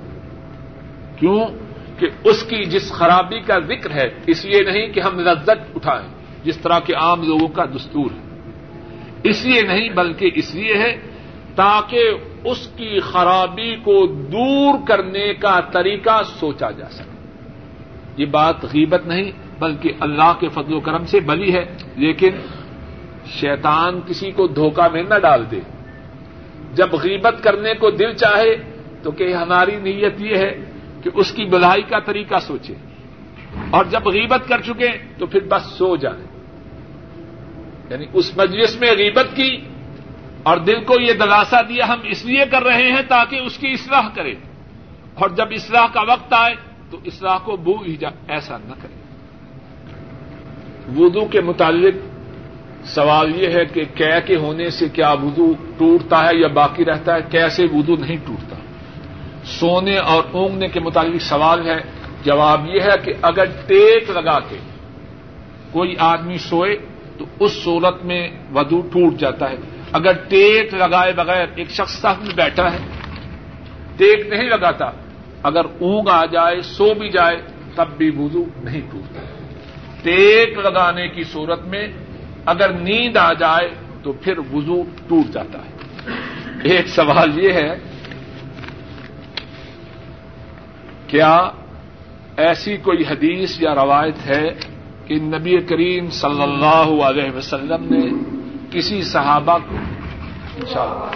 کیوں؟ کہ اس کی جس خرابی کا ذکر ہے، اس لیے نہیں کہ ہم لذت اٹھائیں، جس طرح کے عام لوگوں کا دستور ہے۔ اس لیے نہیں، بلکہ اس لیے ہے تاکہ اس کی خرابی کو دور کرنے کا طریقہ سوچا جا سکے۔ یہ بات غیبت نہیں، بلکہ اللہ کے فضل و کرم سے بلی ہے، لیکن شیطان کسی کو دھوکہ میں نہ ڈال دے۔ جب غیبت کرنے کو دل چاہے تو کہ ہماری نیت یہ ہے کہ اس کی بلائی کا طریقہ سوچے۔ اور جب غیبت کر چکے تو پھر بس سو جائے۔ یعنی اس مجلس میں غیبت کی اور دل کو یہ دلاسا دیا ہم اس لیے کر رہے ہیں تاکہ اس کی اصلاح کرے۔ اور جب اصلاح کا وقت آئے تو اصلاح کو بو ہی جا، ایسا نہ کرے۔ وضو کے متعلق سوال یہ ہے کہ کیا کے ہونے سے کیا وضو ٹوٹتا ہے یا باقی رہتا ہے؟ کیسے وضو نہیں ٹوٹتا؟ سونے اور اونگنے کے متعلق سوال ہے۔ جواب یہ ہے کہ اگر ٹیک لگا کے کوئی آدمی سوئے تو اس صورت میں ودو ٹوٹ جاتا ہے۔ اگر ٹیک لگائے بغیر ایک شخص میں بیٹھا ہے، ٹیک نہیں لگاتا، اگر اونگ آ جائے، سو بھی جائے، تب بھی وضو نہیں ٹوٹتا۔ ٹیک لگانے کی صورت میں اگر نیند آ جائے تو پھر وضو ٹوٹ جاتا ہے۔ ایک سوال یہ ہے، کیا ایسی کوئی حدیث یا روایت ہے کہ نبی کریم صلی اللہ علیہ وسلم نے کسی صحابہ کو انشاءاللہ